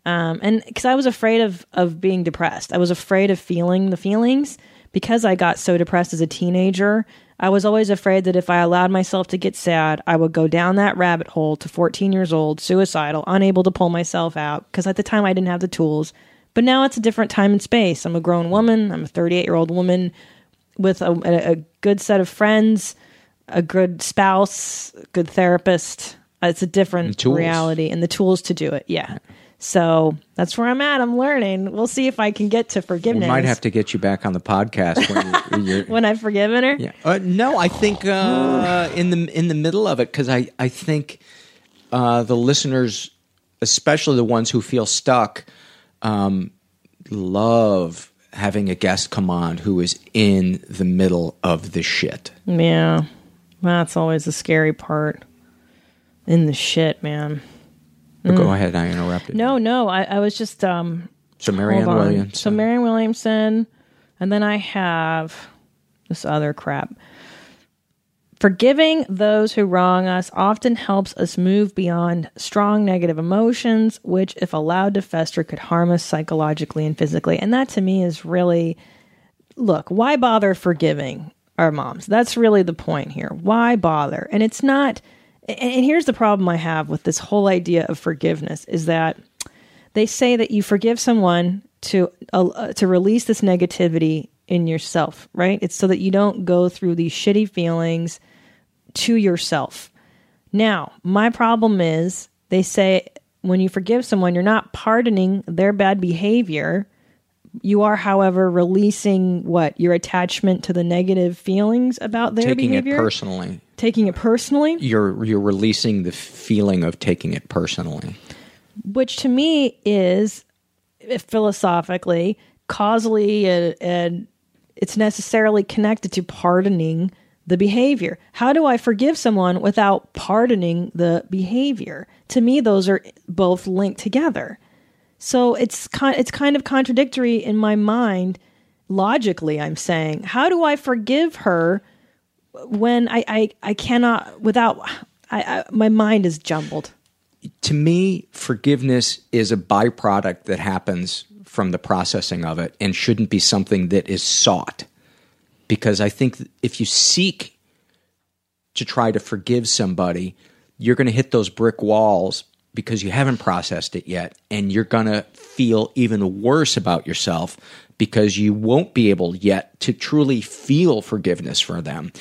Um, and because I was afraid of of being depressed, I was afraid of feeling the feelings because I got so depressed as a teenager. I was always afraid that if I allowed myself to get sad, I would go down that rabbit hole to 14 years old, suicidal, unable to pull myself out. Because at the time I didn't have the tools. But now it's a different time and space. I'm a grown woman. I'm a 38 year old woman with a, a, a good set of friends, a good spouse, good therapist. It's a different tools. reality and the tools to do it. Yeah. So that's where I'm at. I'm learning. We'll see if I can get to we forgiveness. might have to get you back on the podcast when you're when I've forgiven her. Yeah. Uh, no, I think uh, in the in the middle of it because I I think uh, the listeners, especially the ones who feel stuck, um, love having a guest come on who is in the middle of the shit. Yeah. That's always the scary part. In the shit, man. But go ahead, I interrupted. Mm. No, no. I, I was just um So Marianne hold on. Williams. So Marianne Williamson, and then I have this other crap. Forgiving those who wrong us often helps us move beyond strong negative emotions, which, if allowed to fester, could harm us psychologically and physically. And that to me is really look, why bother forgiving our moms? That's really the point here. Why bother? And it's not, and and here's the problem I have with this whole idea of forgiveness is that they say that you forgive someone to uh, to release this negativity in yourself, right? It's so that you don't go through these shitty feelings to yourself. Now, my problem is they say when you forgive someone, you're not pardoning their bad behavior. You are, however, releasing what your attachment to the negative feelings about their taking behavior, Taking it personally. Taking it personally. You're you're releasing the feeling of taking it personally. which to me is eh, philosophically, causally, and, and it's necessarily connected to pardoning the behavior. How do I forgive someone without pardoning the behavior? To me, those are both linked together. So it's kind it's kind of contradictory in my mind. Logically, I'm saying, how do I forgive her when I I, I cannot without I, I my mind is jumbled. to me, forgiveness is a byproduct that happens from the processing of it and shouldn't be something that is sought. Because I think if you seek to try to forgive somebody, you're going to hit those brick walls because you haven't processed it yet. And you're going to feel even worse about yourself because you won't be able yet to truly feel forgiveness for them.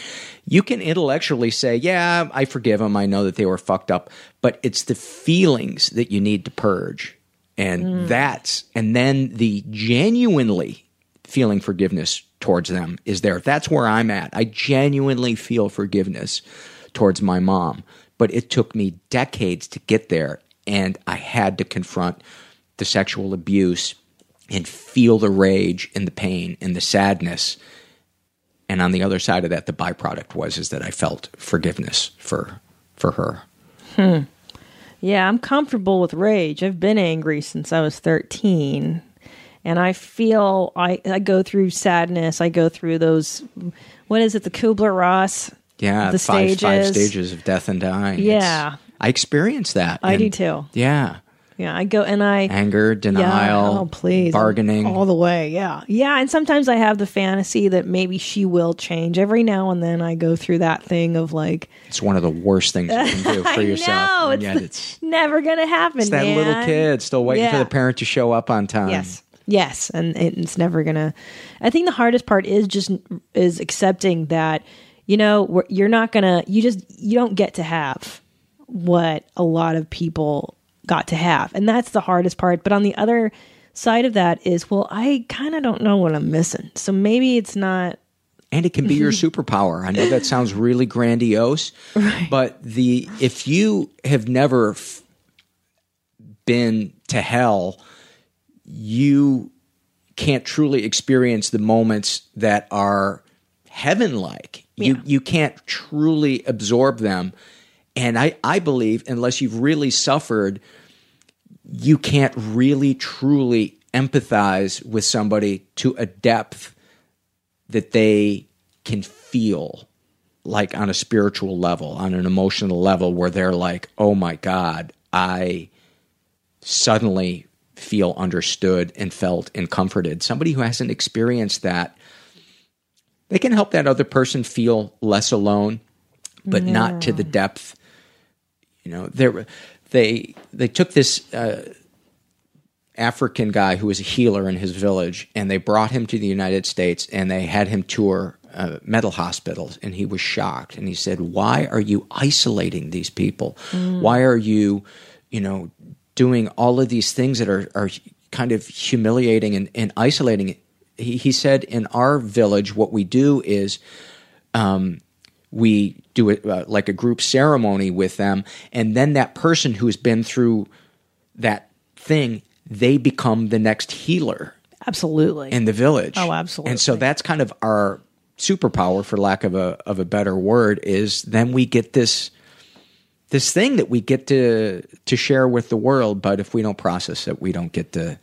You can intellectually say, Yeah, I forgive them. I know that they were fucked up. But it's the feelings that you need to purge. And mm. that's, and then the genuinely feeling forgiveness towards them is there. That's where I'm at. I genuinely feel forgiveness towards my mom, but it took me decades to get there. And I had to confront the sexual abuse and feel the rage and the pain and the sadness. And on the other side of that, the byproduct was is that I felt forgiveness for for her. Hmm. Yeah, I'm comfortable with rage. I've been angry since I was 13. And I feel I, I go through sadness. I go through those, what is it, the Kubler Ross? Yeah, The five five stages. stages of death and dying. Yeah. It's- I experienced that. I do too. Yeah, Yeah, I go and I Anger, oh, denial, oh, please. bargaining. All the way. Yeah. Yeah. And sometimes I have the fantasy that maybe she will change. Every now and then I go through that thing of like, it's one of the worst things you can do for I yourself. know, and it's yet it's, never going to happen. it's that little kid still waiting for the parent to show up on time. Yes. Yes. And it- it's never going to, I think the hardest part is just, is accepting that, you know, you're not going to, you just, you don't get to have what a lot of people got to have. And that's the hardest part. But on the other side of that is, well, I kind of don't know what I'm missing. So maybe it's not and it can be your superpower. I know that sounds really grandiose, but the if you have never f- been to hell, you can't truly experience the moments that are heaven like. You you can't truly absorb them. And I, I believe unless you've really suffered, you can't really truly empathize with somebody to a depth that they can feel like on a spiritual level, on an emotional level, where they're like, oh my God, I suddenly feel understood and felt and comforted. Somebody who hasn't experienced that, they can help that other person feel less alone, but not to the depth. You know, there they they took this uh, African guy who was a healer in his village, and they brought him to the United States, and they had him tour uh, mental hospitals, and he was shocked, and he said, "Why are you isolating these people? Why are you, you know, doing all of these things that are are kind of humiliating and, and isolating?" He, he said, "In our village, what we do is." we do it uh, like a group ceremony with them and then that person who's been through that thing they become the next healer absolutely. in the village Oh, absolutely. and so that's kind of our superpower for lack of a of a better word is then we get this this thing that we get to to share with the world but if we don't process it we don't get to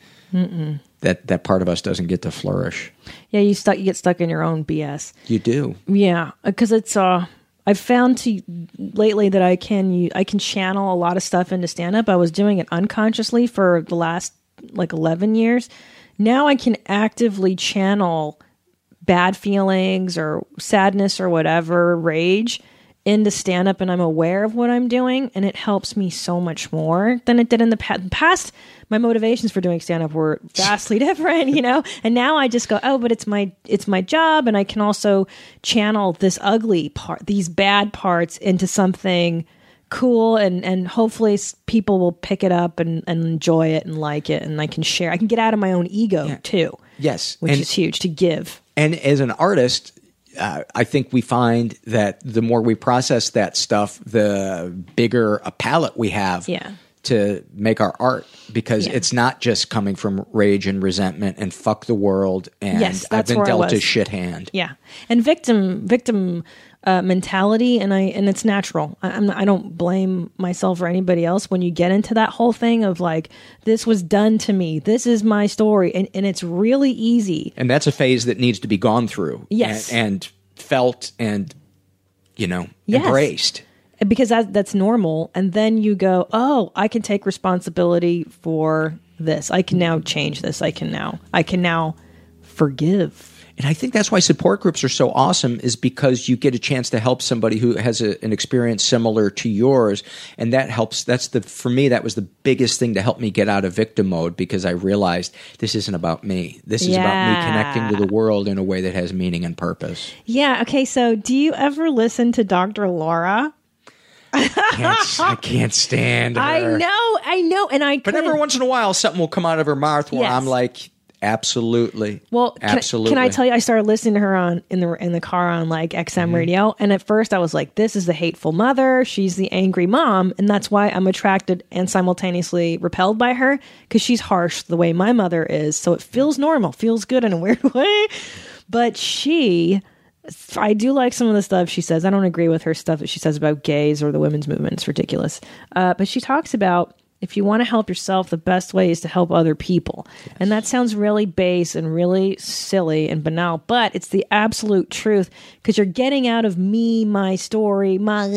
that that part of us doesn't get to flourish yeah, you stuck, you get stuck in your own BS. you do Yeah, because it's uh I've found to lately that I can I can channel a lot of stuff into stand up. I was doing it unconsciously for the last like 11 years. Now I can actively channel bad feelings or sadness or whatever, rage into stand up and I'm aware of what I'm doing and it helps me so much more than it did in the past. my motivations for doing stand up were vastly different, you know. And now I just go, "Oh, but it's my it's my job and I can also channel this ugly part, these bad parts into something cool and and hopefully people will pick it up and and enjoy it and like it and I can share. I can get out of my own ego too. Yes, Which and- is huge to give. And as an artist, uh, I think we find that the more we process that stuff, the bigger a palette we have Yeah. to make our art because Yeah. it's not just coming from rage and resentment and fuck the world and Yes, I've been dealt a shit hand. Yeah, and victim victim uh, mentality, and I and it's natural. I, I'm I don't blame myself or anybody else when you get into that whole thing of like this was done to me. This is my story, and and it's really easy. And that's a phase that needs to be gone through. Yes. And, and felt and, you know, Yes. embraced. because that that's normal and then you go oh i can take responsibility for this i can now change this i can now i can now forgive And I think that's why support groups are so awesome is because you get a chance to help somebody who has a, an experience similar to yours. And that helps. That's the, for me, that was the biggest thing to help me get out of victim mode because I realized this isn't about me. This is about me connecting to the world in a way that has meaning and purpose. yeah okay so do you ever listen to dr laura I Can't, I can't stand her. i know i know and i But every couldn't- once in a while, something will come out of her mouth where Yes. I'm like, absolutely. Well, can, absolutely. can I tell you? I started listening to her on in the in the car on like XM Mm-hmm. radio, and at first I was like, "This is the hateful mother. She's the angry mom," and that's why I'm attracted and simultaneously repelled by her because she's harsh the way my mother is. So it feels normal, feels good in a weird way. But she, I do like some of the stuff she says. I don't agree with her stuff that she says about gays or the women's movement. It's ridiculous. Uh, but she talks about if you want to help yourself, the best way is to help other people. And that sounds really base and really silly and banal, but it's the absolute truth because you're getting out of me, my story, my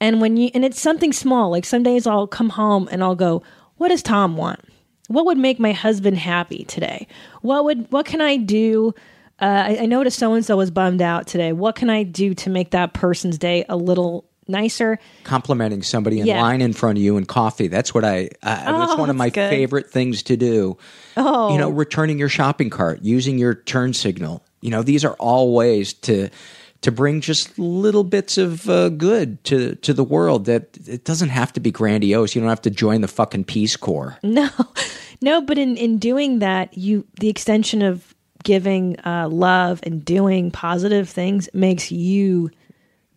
And when you and it's something small, like some days I'll come home and I'll go, "What does Tom want? What would make my husband happy today? What would what can I do?" Uh, I, I noticed so and so was bummed out today. What can I do to make that person's day a little nicer? Complimenting somebody in Yeah. line in front of you and coffee. That's what I. I that's Oh, one of my good. favorite things to do. Oh, you know, returning your shopping cart, using your turn signal. You know, these are all ways to to bring just little bits of uh, good to to the world. That it doesn't have to be grandiose. You don't have to join the fucking Peace Corps. No, no, but in in doing that, you the extension of giving uh, love and doing positive things makes you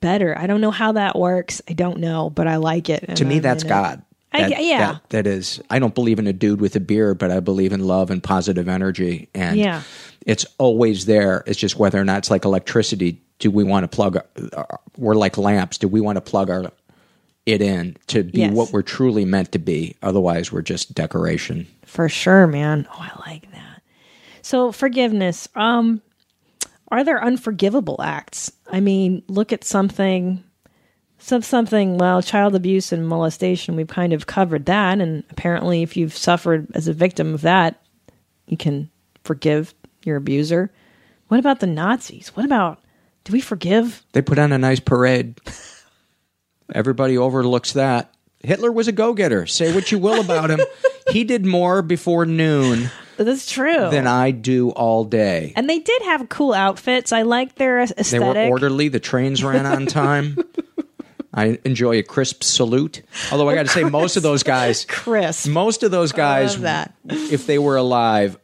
better. I don't know how that works. I don't know, but I like it. to me, I'm that's. God. I- That- yeah. that- that is. I don't believe in a dude with a beard, but I believe in love and positive energy, and Yeah. it's always there. It's just whether or not it's like electricity. Do we want to plug? Our, we're like lamps. Do we want to plug our it in to be Yes. what we're truly meant to be? Otherwise, we're just decoration. For sure, man. Oh, I like that. So forgiveness. Um, are there unforgivable acts? I mean, look at something, some something. Well, child abuse and molestation. We've kind of covered that, and apparently, if you've suffered as a victim of that, you can forgive your abuser. What about the Nazis? What about? Do we forgive? They put on a nice parade. Everybody overlooks that. Hitler was a go-getter. Say what you will about him. he did more before noon That's true. than I do all day. and they did have cool outfits. I like their aesthetic. They were orderly. The trains ran on time. I enjoy a crisp salute. Although I got to say, most of those guys, Crisp. most of those guys, that. if they were alive,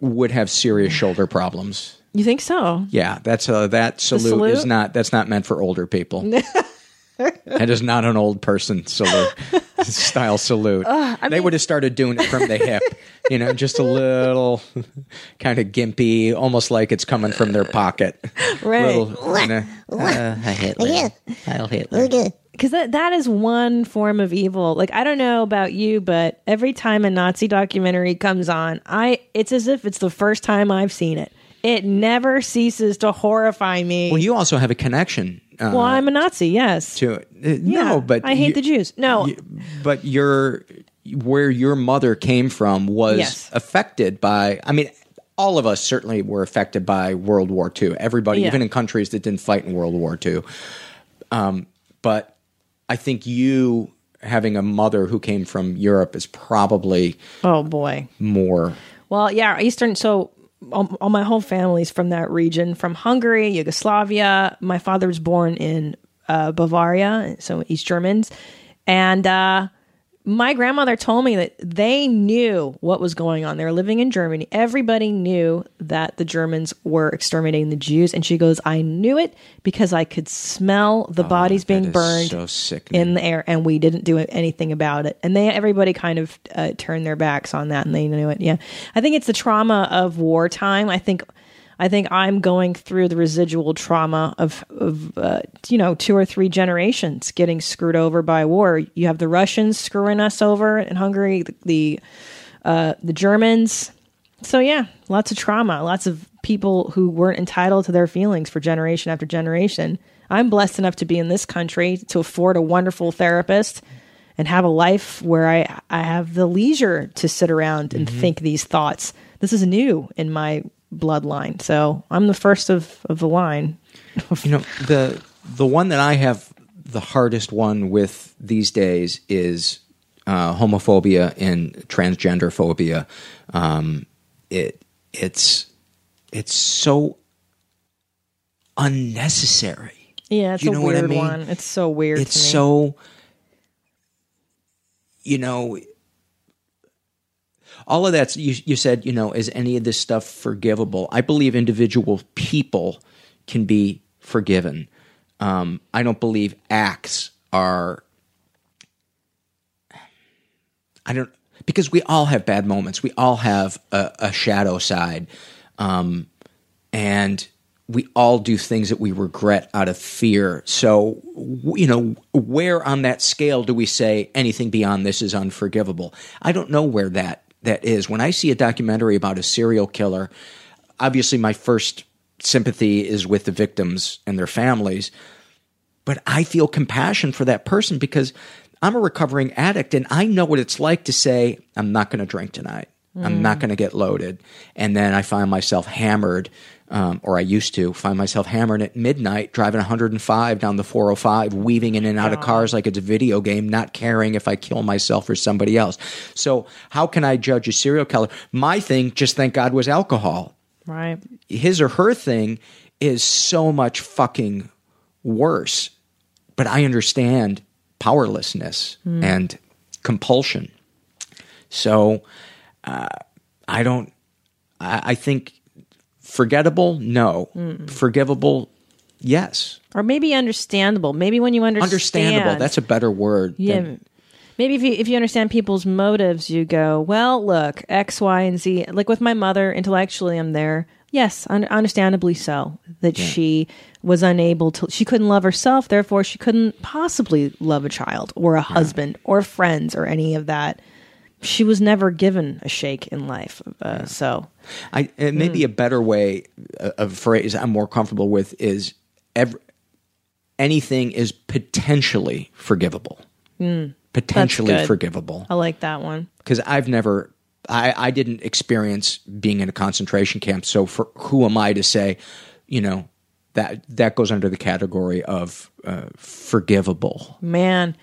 would have serious shoulder problems. You think so? Yeah, that's uh, that salute, salute? is not that's not meant for older people. that is not an old person salute style salute. they would have started doing it from the hip, you know, just a little kind of gimpy, almost like it's coming from their pocket. Right. Little, you know, uh, Hitler. Heil Hitler. because that, that is one form of evil like i don't know about you but every time a nazi documentary comes on i it's as if it's the first time i've seen it it never ceases to horrify me Well, you also have a connection. Uh, Well, i'm a nazi yes to. Uh, Yeah, No, but i hate you- the jews no you- but your where your mother came from was Yes. affected by. I mean, all of us certainly were affected by World War II. Everybody, Yeah. even in countries that didn't fight in World War II. Um, but I think you having a mother who came from Europe is probably oh boy more. Well, yeah, Eastern. So, all, all my whole family's from that region, from Hungary, Yugoslavia. My father was born in uh, Bavaria, so East Germans, and uh, my grandmother told me that they knew what was going on. They were living in Germany. Everybody knew that the Germans were exterminating the Jews, and she goes, "I knew it because I could smell the bodies being Oh, burned so in the air, and we didn't do anything about it. And they, everybody, kind of uh, turned their backs on that, and they knew it. Yeah, I think it's the trauma of wartime. I think, I think I'm going through the residual trauma of, of uh, you know, two or three generations getting screwed over by war. You have the Russians screwing us over in Hungary, the the, uh, the Germans. So yeah, lots of trauma, lots of people who weren't entitled to their feelings for generation after generation. I'm blessed enough to be in this country to afford a wonderful therapist and have a life where I I have the leisure to sit around and think these thoughts. This is new in my bloodline. So, I'm the first of of the line. You know the the one that I have the hardest one with these days is uh, homophobia and transgender phobia. Um, it it's it's so unnecessary. Yeah, it's You a know I weird mean? one. It's so weird It's to me. so you know all of that you, you said you know is any of this stuff forgivable i believe individual people can be forgiven um, i don't believe acts are i don't because we all have bad moments we all have a, a shadow side um, and we all do things that we regret out of fear. So, you know, where on that scale do we say anything beyond this is unforgivable? I don't know where that that is. When I see a documentary about a serial killer, obviously my first sympathy is with the victims and their families. but I feel compassion for that person because I'm a recovering addict and I know what it's like to say, I'm not going to drink tonight. I'm not mm. going to get loaded. And then I find myself hammered, um, or I used to find myself hammered at midnight, driving 105 down the 405, weaving in and out of cars like it's a video game, not caring if I kill myself or somebody else. So, how can I judge a serial killer? My thing, just thank God, was alcohol Right. his or her thing is so much fucking worse. But I understand powerlessness and compulsion. So uh, I don't, I, I think forgettable, no. Forgivable, yes. Or maybe understandable. Maybe when you understand. Understandable, that's a better word. Yeah. than- Maybe if you if you understand people's motives, you go, well, look, X, Y, and Z. Like with my mother, intellectually, I'm there. Yes, un- understandably so. That she was unable to, she couldn't love herself. Therefore, she couldn't possibly love a child or a husband or friends or any of that. She was never given a shake in life. Uh, So, I, and maybe a better way uh, of phrase I'm more comfortable with is ev- anything is potentially forgivable. Potentially forgivable. I like that one. Because I've never, I, I didn't experience being in a concentration camp. So for who am I to say, you know, that that goes under the category of uh, forgivable. Man,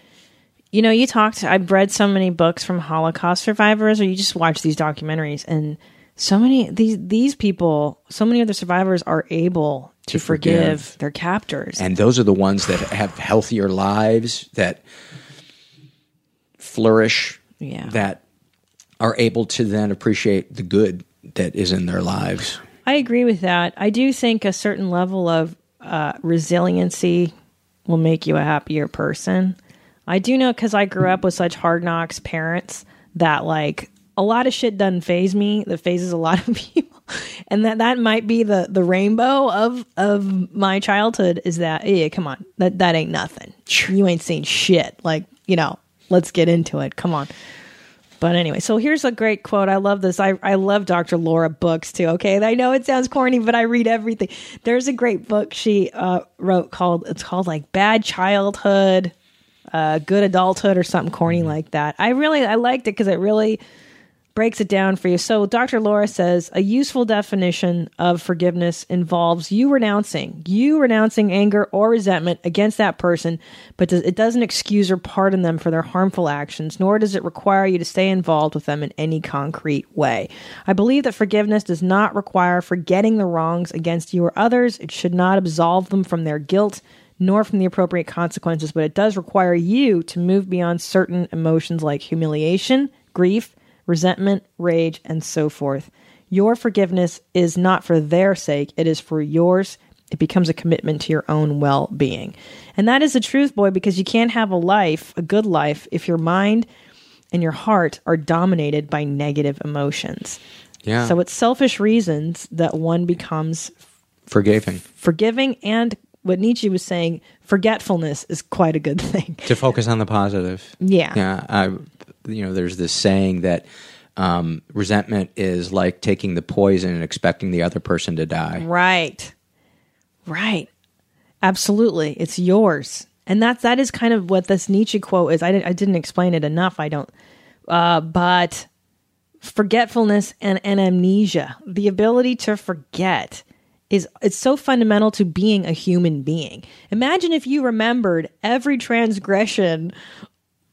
you know, you talked. I've read so many books from Holocaust survivors, or you just watch these documentaries, and so many these these people, so many of the survivors are able to, To forgive. forgive. their captors. and those are the ones that have healthier lives that flourish Yeah. that are able to then appreciate the good that is in their lives I agree with that. I do think a certain level of uh, resiliency will make you a happier person. I do know because I grew up with such hard knocks parents that like a lot of shit doesn't phase me that phases a lot of people, and that that might be the the rainbow of of my childhood is that yeah come on that that ain't nothing you ain't seen shit like you know let's get into it come on but anyway, so here's a great quote. I love this. I, I love Dr. Laura books too. Okay. I know it sounds corny, but I read everything. There's a great book she uh, wrote called, it's called like Bad Childhood, uh, Good Adulthood or something corny like that. I really, I liked it because it really breaks it down for you. So Dr. Laura says a useful definition of forgiveness involves you renouncing, you renouncing anger or resentment against that person, but does, it doesn't excuse or pardon them for their harmful actions, nor does it require you to stay involved with them in any concrete way. I believe that forgiveness does not require forgetting the wrongs against you or others. It should not absolve them from their guilt nor from the appropriate consequences, but it does require you to move beyond certain emotions like humiliation, grief, resentment, rage, and so forth. Your forgiveness is not for their sake, it is for yours. It becomes a commitment to your own well being. And that is the truth, boy, because you can't have a life, a good life, if your mind and your heart are dominated by negative emotions. yeah So it's selfish reasons that one becomes forgiving forgiving and what Nietzsche was saying, forgetfulness is quite a good thing. to focus on the positive Yeah. yeah I, you know there's this saying that um, resentment is like taking the poison and expecting the other person to die Right. Right. Absolutely. It's yours. And that's that is kind of what this Nietzsche quote is. I didn't I didn't explain it enough. I don't uh but forgetfulness and, and amnesia, the ability to forget is it's so fundamental to being a human being. Imagine if you remembered every transgression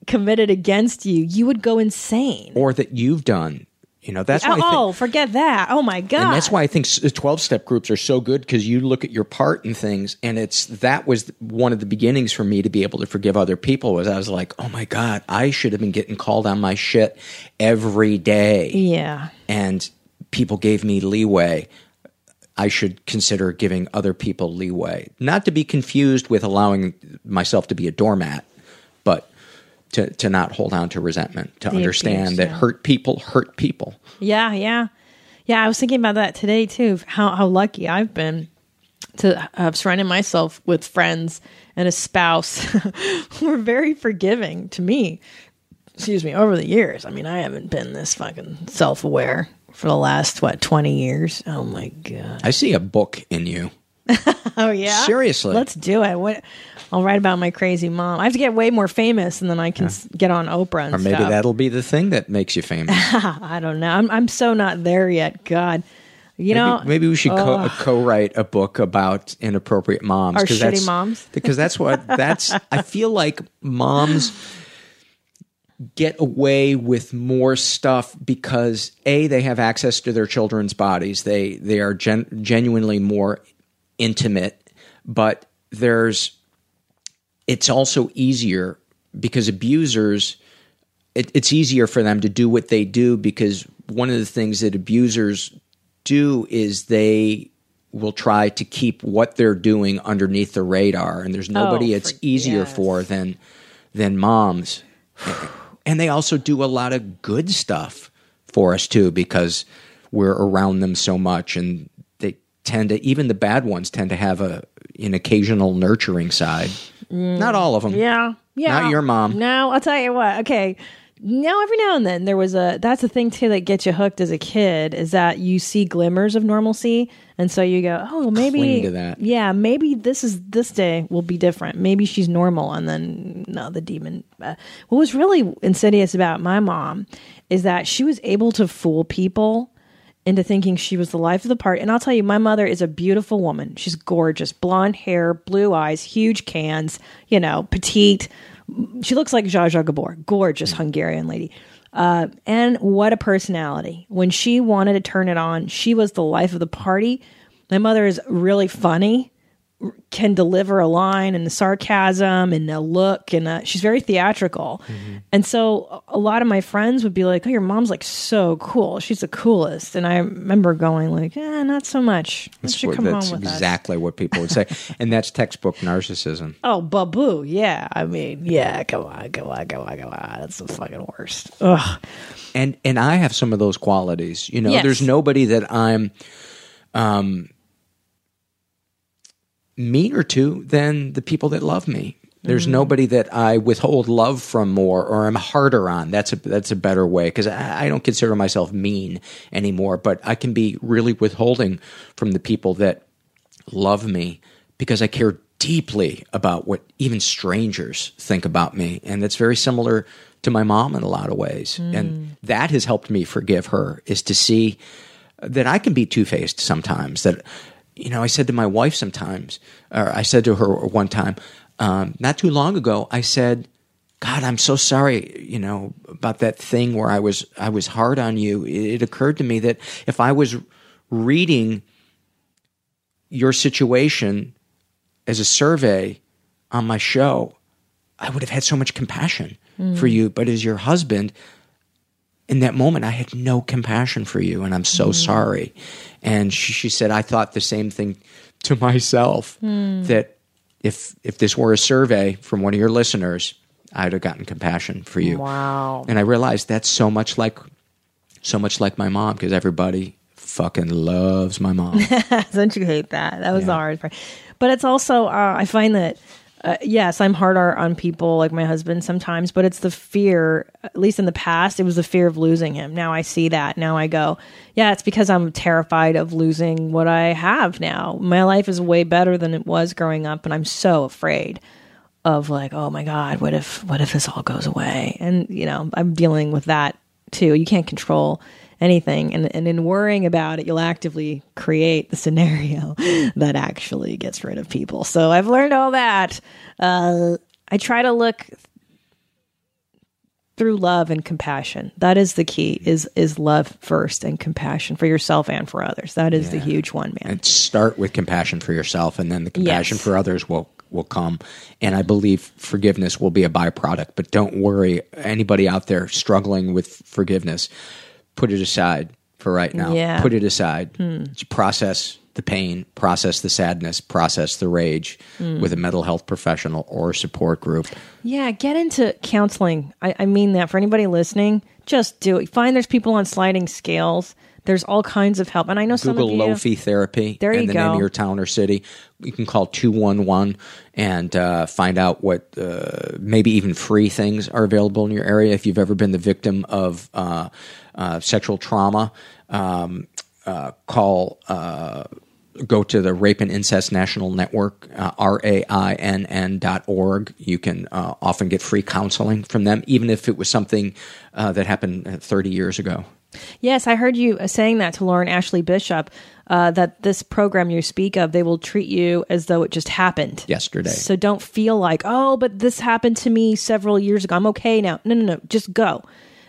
committed against you, you would go insane. or that you've done you know that's why I think, oh, forget that. Oh my god. And that's why I think twelve step groups are so good because you look at your part in things, and it's that was one of the beginnings for me to be able to forgive other people. Was I was like, oh my god, I should have been getting called on my shit every day, Yeah. and people gave me leeway. I should consider giving other people leeway, not to be confused with allowing myself to be a doormat, but to to not hold on to resentment, to understand abuse, that yeah. hurt people hurt people. Yeah, yeah. Yeah, I was thinking about that today too. How how lucky I've been to have surrounded myself with friends and a spouse who are very forgiving to me. Excuse me, over the years. I mean, I haven't been this fucking self aware for the last what, twenty years. Oh my god. I see a book in you. Oh yeah. Seriously. Let's do it. What? I'll write about my crazy mom. I have to get way more famous, and then I can s get on Oprah and Or maybe stuff. that'll be the thing that makes you famous. I don't know. I'm I'm so not there yet. God, you know. maybe, maybe we should co co write a book about inappropriate moms. Or 'cause shitty that's- moms. Because that's what that's. I feel like moms get away with more stuff because a they have access to their children's bodies. They they are gen- genuinely more intimate, but there's it's also easier because abusers it, it's easier for them to do what they do because one of the things that abusers do is they will try to keep what they're doing underneath the radar and there's oh, nobody Oh, it's easier yes. for than than moms and they also do a lot of good stuff for us too because we're around them so much and they tend to even the bad ones tend to have a an occasional nurturing side not all of them Mm. Yeah. Yeah. Not your mom. No, I'll tell you what. Okay. Now, every now and then, there was a. That's the thing too that gets you hooked as a kid is that you see glimmers of normalcy, and so you go, "Oh, maybe Cling to that. Yeah, maybe this is this day will be different. Maybe she's normal." And then no, the demon. Uh, what was really insidious about my mom is that she was able to fool people into thinking she was the life of the party. And I'll tell you, my mother is a beautiful woman. She's gorgeous, blonde hair, blue eyes, huge cans, you know, petite. She looks like Zsa Zsa Gabor, gorgeous Hungarian lady. Uh, and what a personality. When she wanted to turn it on, she was the life of the party. My mother is really funny, can deliver a line and the sarcasm and the look, and uh she's very theatrical. And so a a lot of my friends would be like, "Oh, your mom's like so cool. She's the coolest." And I remember going like, "Eh, not so much. Why don't what- come that's home with us?" exactly what people would say, and that's textbook narcissism. Oh, baboo. Yeah. I mean, yeah. Come on, come on, come on, come on. That's the fucking worst. Ugh. And and I have some of those qualities. You know, Yes. there's nobody that I'm um, meaner to than the people that love me. There's Mm-hmm. nobody that I withhold love from more, or I'm harder on. That's a that's a better way because I, I don't consider myself mean anymore. But I can be really withholding from the people that love me because I care deeply about what even strangers think about me. And that's very similar to my mom in a lot of ways. And that has helped me forgive her is to see that I can be two faced sometimes. That, you know, I said to my wife sometimes, or I said to her one time, um, not too long ago, I said, God, I'm so sorry, you know, about that thing where I was I was hard on you. It, it occurred to me that if I was reading your situation as a survey on my show, I would have had so much compassion for you. But as your husband, in that moment, I had no compassion for you, and I'm so sorry. And she, she said, I thought the same thing to myself that if if this were a survey from one of your listeners, I'd have gotten compassion for you. Wow. And I realized that's so much like so much like my mom because everybody fucking loves my mom. Don't you hate that? That was the hard part. But it's also, uh, I find that, uh, yes, I'm harder on people like my husband sometimes, but it's the fear, at least in the past, it was the fear of losing him. Now I see that. Now I go, yeah, it's because I'm terrified of losing what I have now. My life is way better than it was growing up, and I'm so afraid of like, oh my God, what if, what if this all goes away? And, you know, I'm dealing with that too. You can't control anything. And, and in worrying about it, you'll actively create the scenario that actually gets rid of people. So I've learned all that. Uh, I try to look through love and compassion. That is the key is, is love first and compassion for yourself and for others. That is the huge one, man. and start with compassion for yourself and then the compassion Yes. for others will will come and i believe forgiveness will be a byproduct but don't worry anybody out there struggling with forgiveness put it aside for right now Yeah. Hmm. put it aside process the pain process the sadness process the rage Hmm. with a mental health professional or support group Yeah, get into counseling. I, I mean that for anybody listening, just do it. Find there's people on sliding scales. There's all kinds of help, and I know some Google of you. Lofi therapy There you the name go. of your town or city. You can call 211 and uh, find out what uh, maybe even free things are available in your area. If you've ever been the victim of uh, uh, sexual trauma, um, uh, call uh, go to the Rape and Incest National Network, uh, R A I N N dot org. You can uh, often get free counseling from them, even if it was something uh, that happened uh, 30 years ago. Yes, I heard you saying that to Lauren Ashley Bishop. Uh, that this program you speak of, they will treat you as though it just happened Yesterday. So don't feel like, oh, but this happened to me several years ago. I'm okay now. No, no, no. Just go.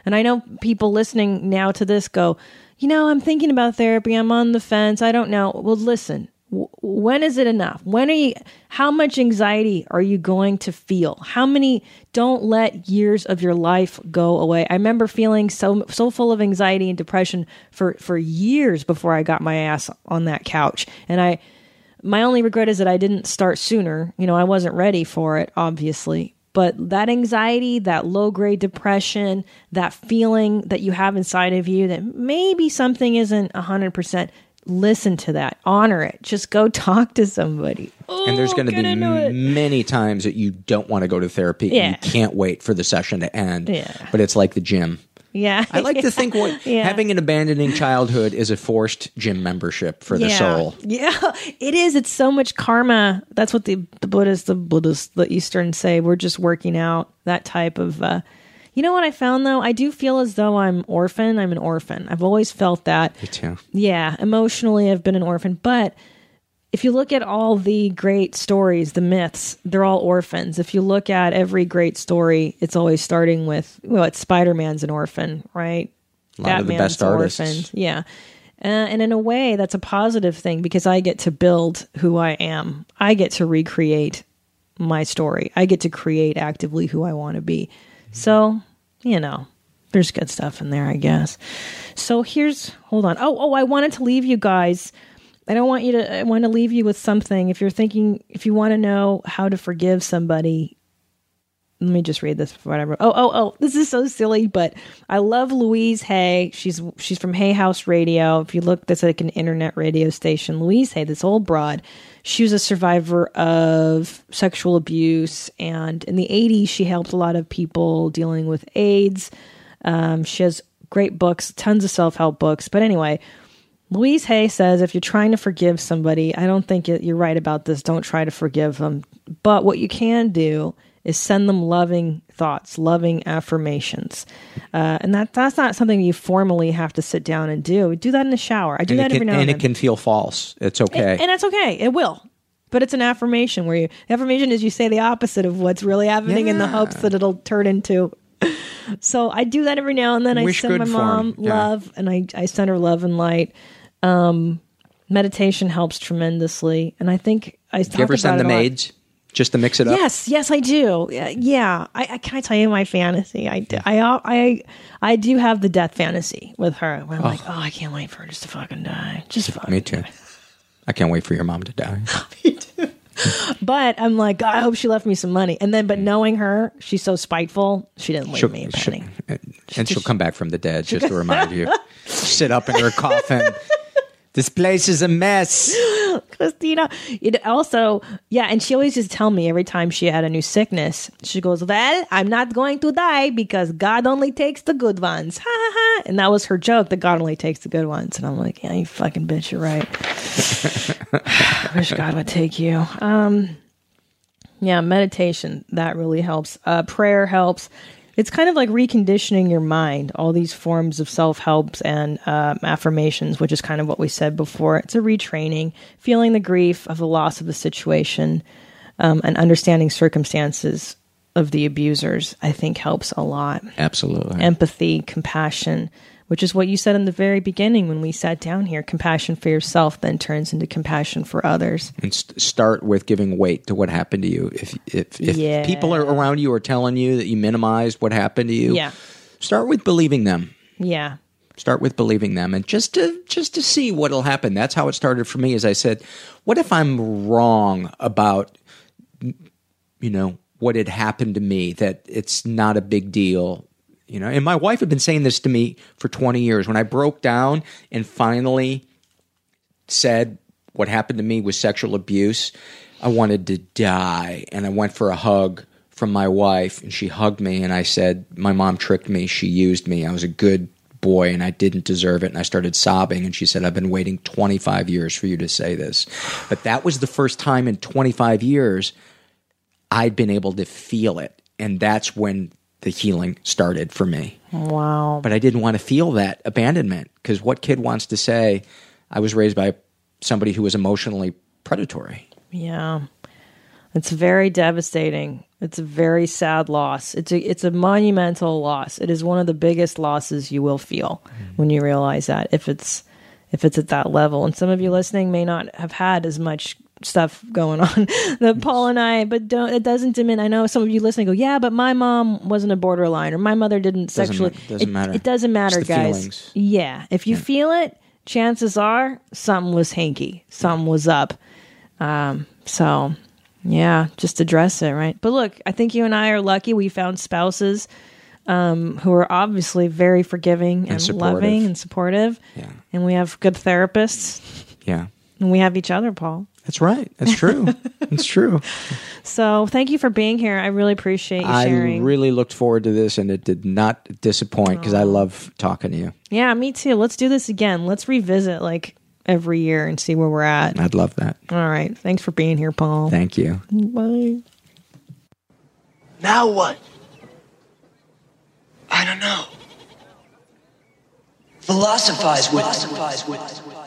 And I know people listening now to this go, you know, I'm thinking about therapy. I'm on the fence. I don't know. Well, listen. When is it enough? When are you? How much anxiety are you going to feel? How many? Don't let years of your life go away. I remember feeling so so full of anxiety and depression for for years before I got my ass on that couch, and I my only regret is that I didn't start sooner. You know, I wasn't ready for it, obviously. But that anxiety, that low grade depression, that feeling that you have inside of you that maybe something isn't 100%, listen to that. Honor it. Just go talk to somebody. and there's going to be many times that you don't want to go to therapy. Yeah. And you can't wait for the session to end. Yeah. But it's like the gym. Yeah. I like to think what Yeah. having an abandoning childhood is a forced gym membership for the yeah. soul. Yeah, it is. It's so much karma. That's what the the Buddhists, the Buddhists, the Eastern say. We're just working out that type of. Uh, you know what I found though? I do feel as though I'm orphan. I'm an orphan. I've always felt that. Me too. Yeah, emotionally, I've been an orphan. But if you look at all the great stories, the myths, they're all orphans. If you look at every great story, it's always starting with well, it's Spider Man's an orphan, right? A lot of the best artists. orphaned. Yeah. Uh, and in a way, that's a positive thing because I get to build who I am. I get to recreate my story. I get to create actively who I want to be. So, you know, there's good stuff in there, I guess. So here's hold on. Oh, oh, I wanted to leave you guys. I don't want you to I want to leave you with something. If you're thinking if you want to know how to forgive somebody, let me just read this before wrote. Oh, oh, oh! This is so silly, but I love Louise Hay. She's she's from Hay House Radio. If you look, that's like an internet radio station. Louise Hay, this old broad, she was a survivor of sexual abuse, and in the '80s, she helped a lot of people dealing with AIDS. Um, she has great books, tons of self help books. But anyway, Louise Hay says if you're trying to forgive somebody, I don't think you're right about this. Don't try to forgive them. But what you can do is send them loving thoughts, loving affirmations, uh, and that that's not something you formally have to sit down and do. Do that in the shower. I do And, that it every can, now and and, it then. can feel false. It's okay. and that's okay. It will. But it's an affirmation where you the affirmation is you say the opposite of what's really happening in the hopes that it'll turn into. So I do that every now and then. I Wish send my good for 'em. mom Yeah. love, and I I send her love and light. Um, meditation helps tremendously, and I think I Do you ever send the maids just to mix it up? Yes, yes, I do. Yeah, I, I can I tell you my fantasy. I, do- I, I, I do have the death fantasy with her. Where I'm like, oh, I can't wait for her just to fucking die. Just fucking. Me too. I can't wait for your mom to die. me too. But I'm like, God, I hope she left me some money. And then, but knowing her, she's so spiteful. She didn't leave She'll- me a she'll- penny. and she'll come back from the dead just to remind you. Sit up in her coffin. This place is a mess. Christina. It also, yeah, and she always just tell me every time she had a new sickness, she goes, Well, I'm not going to die because God only takes the good ones. Ha ha ha. And that was her joke that God only takes the good ones. And I'm like, Yeah, you fucking bitch, you're right. I wish God would take you. Um, yeah, meditation, that really helps. Uh, prayer helps. It's kind of like reconditioning your mind, all these forms of self helps and um, affirmations, which is kind of what we said before. It's a retraining, feeling the grief of the loss of the situation, um, and understanding circumstances of the abusers, I think helps a lot. Absolutely. Empathy, compassion, which is what you said in the very beginning when we sat down here. Compassion for yourself then turns into compassion for others. and st- start with giving weight to what happened to you. If if, if Yeah. people are around you are telling you that you minimized what happened to you, Yeah. start with believing them. Yeah. Start with believing them, and just to just to see what'll happen. That's how it started for me. As I said, what if I'm wrong about you know what had happened to me? That it's not a big deal. You know, and my wife had been saying this to me for 20 years. When I broke down and finally said what happened to me was sexual abuse, I wanted to die. And I went for a hug from my wife, and she hugged me. And I said, My mom tricked me. She used me. I was a good boy and I didn't deserve it. And I started sobbing. And she said, I've been waiting 25 years for you to say this. But that was the first time in 25 years I'd been able to feel it. And that's when the healing started for me. Wow. But I didn't want to feel that abandonment because what kid wants to say, I was raised by somebody who was emotionally predatory? Yeah. It's very devastating. It's a very sad loss. It's a it's a monumental loss. It is one of the biggest losses you will feel mm-hmm. when you realize that if it's if it's at that level. And some of you listening may not have had as much stuff going on that Paul and I, but don't it doesn't diminish. I know some of you listening go, yeah, but my mom wasn't a borderline or my mother didn't Doesn't sexually. ma- doesn't it, matter. It doesn't matter, guys. feelings. Yeah, if you feel it, chances are something was hanky, something was up. Um, so yeah, just address it, right? But look, I think you and I are lucky. We found spouses um, who are obviously very forgiving and, supportive. loving and supportive. Yeah. And we have good therapists, Yeah. and we have each other, Paul. That's right. That's true. That's true. So thank you for being here. I really appreciate you I sharing. really looked forward to this and it did not disappoint because I love talking to you. yeah, me too. Let's do this again. Let's revisit like every year and see where we're at. I'd love that. All right. Thanks for being here, Paul. Thank you. Bye. Now what? I don't know. Philosophize with Yeah,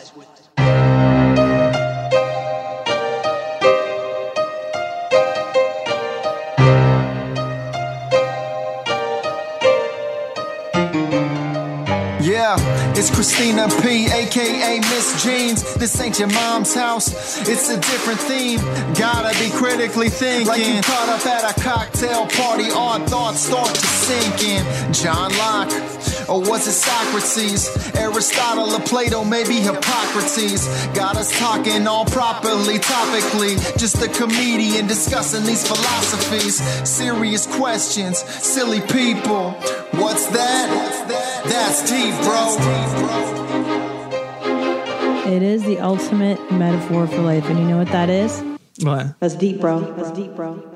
it's Christina P, aka Miss Jeans. This ain't your mom's house, it's a different theme. Gotta be critically thinking. Like you caught up at a cocktail party, odd thoughts start to sink in. John Locke, or was it Socrates? Aristotle or Plato, maybe Hippocrates. Got us talking all properly, topically. Just a comedian discussing these philosophies. Serious questions, silly people. What's that? What's that? That's deep, bro. It is the ultimate metaphor for life. And you know what that is? What? That's deep, bro. That's deep, bro.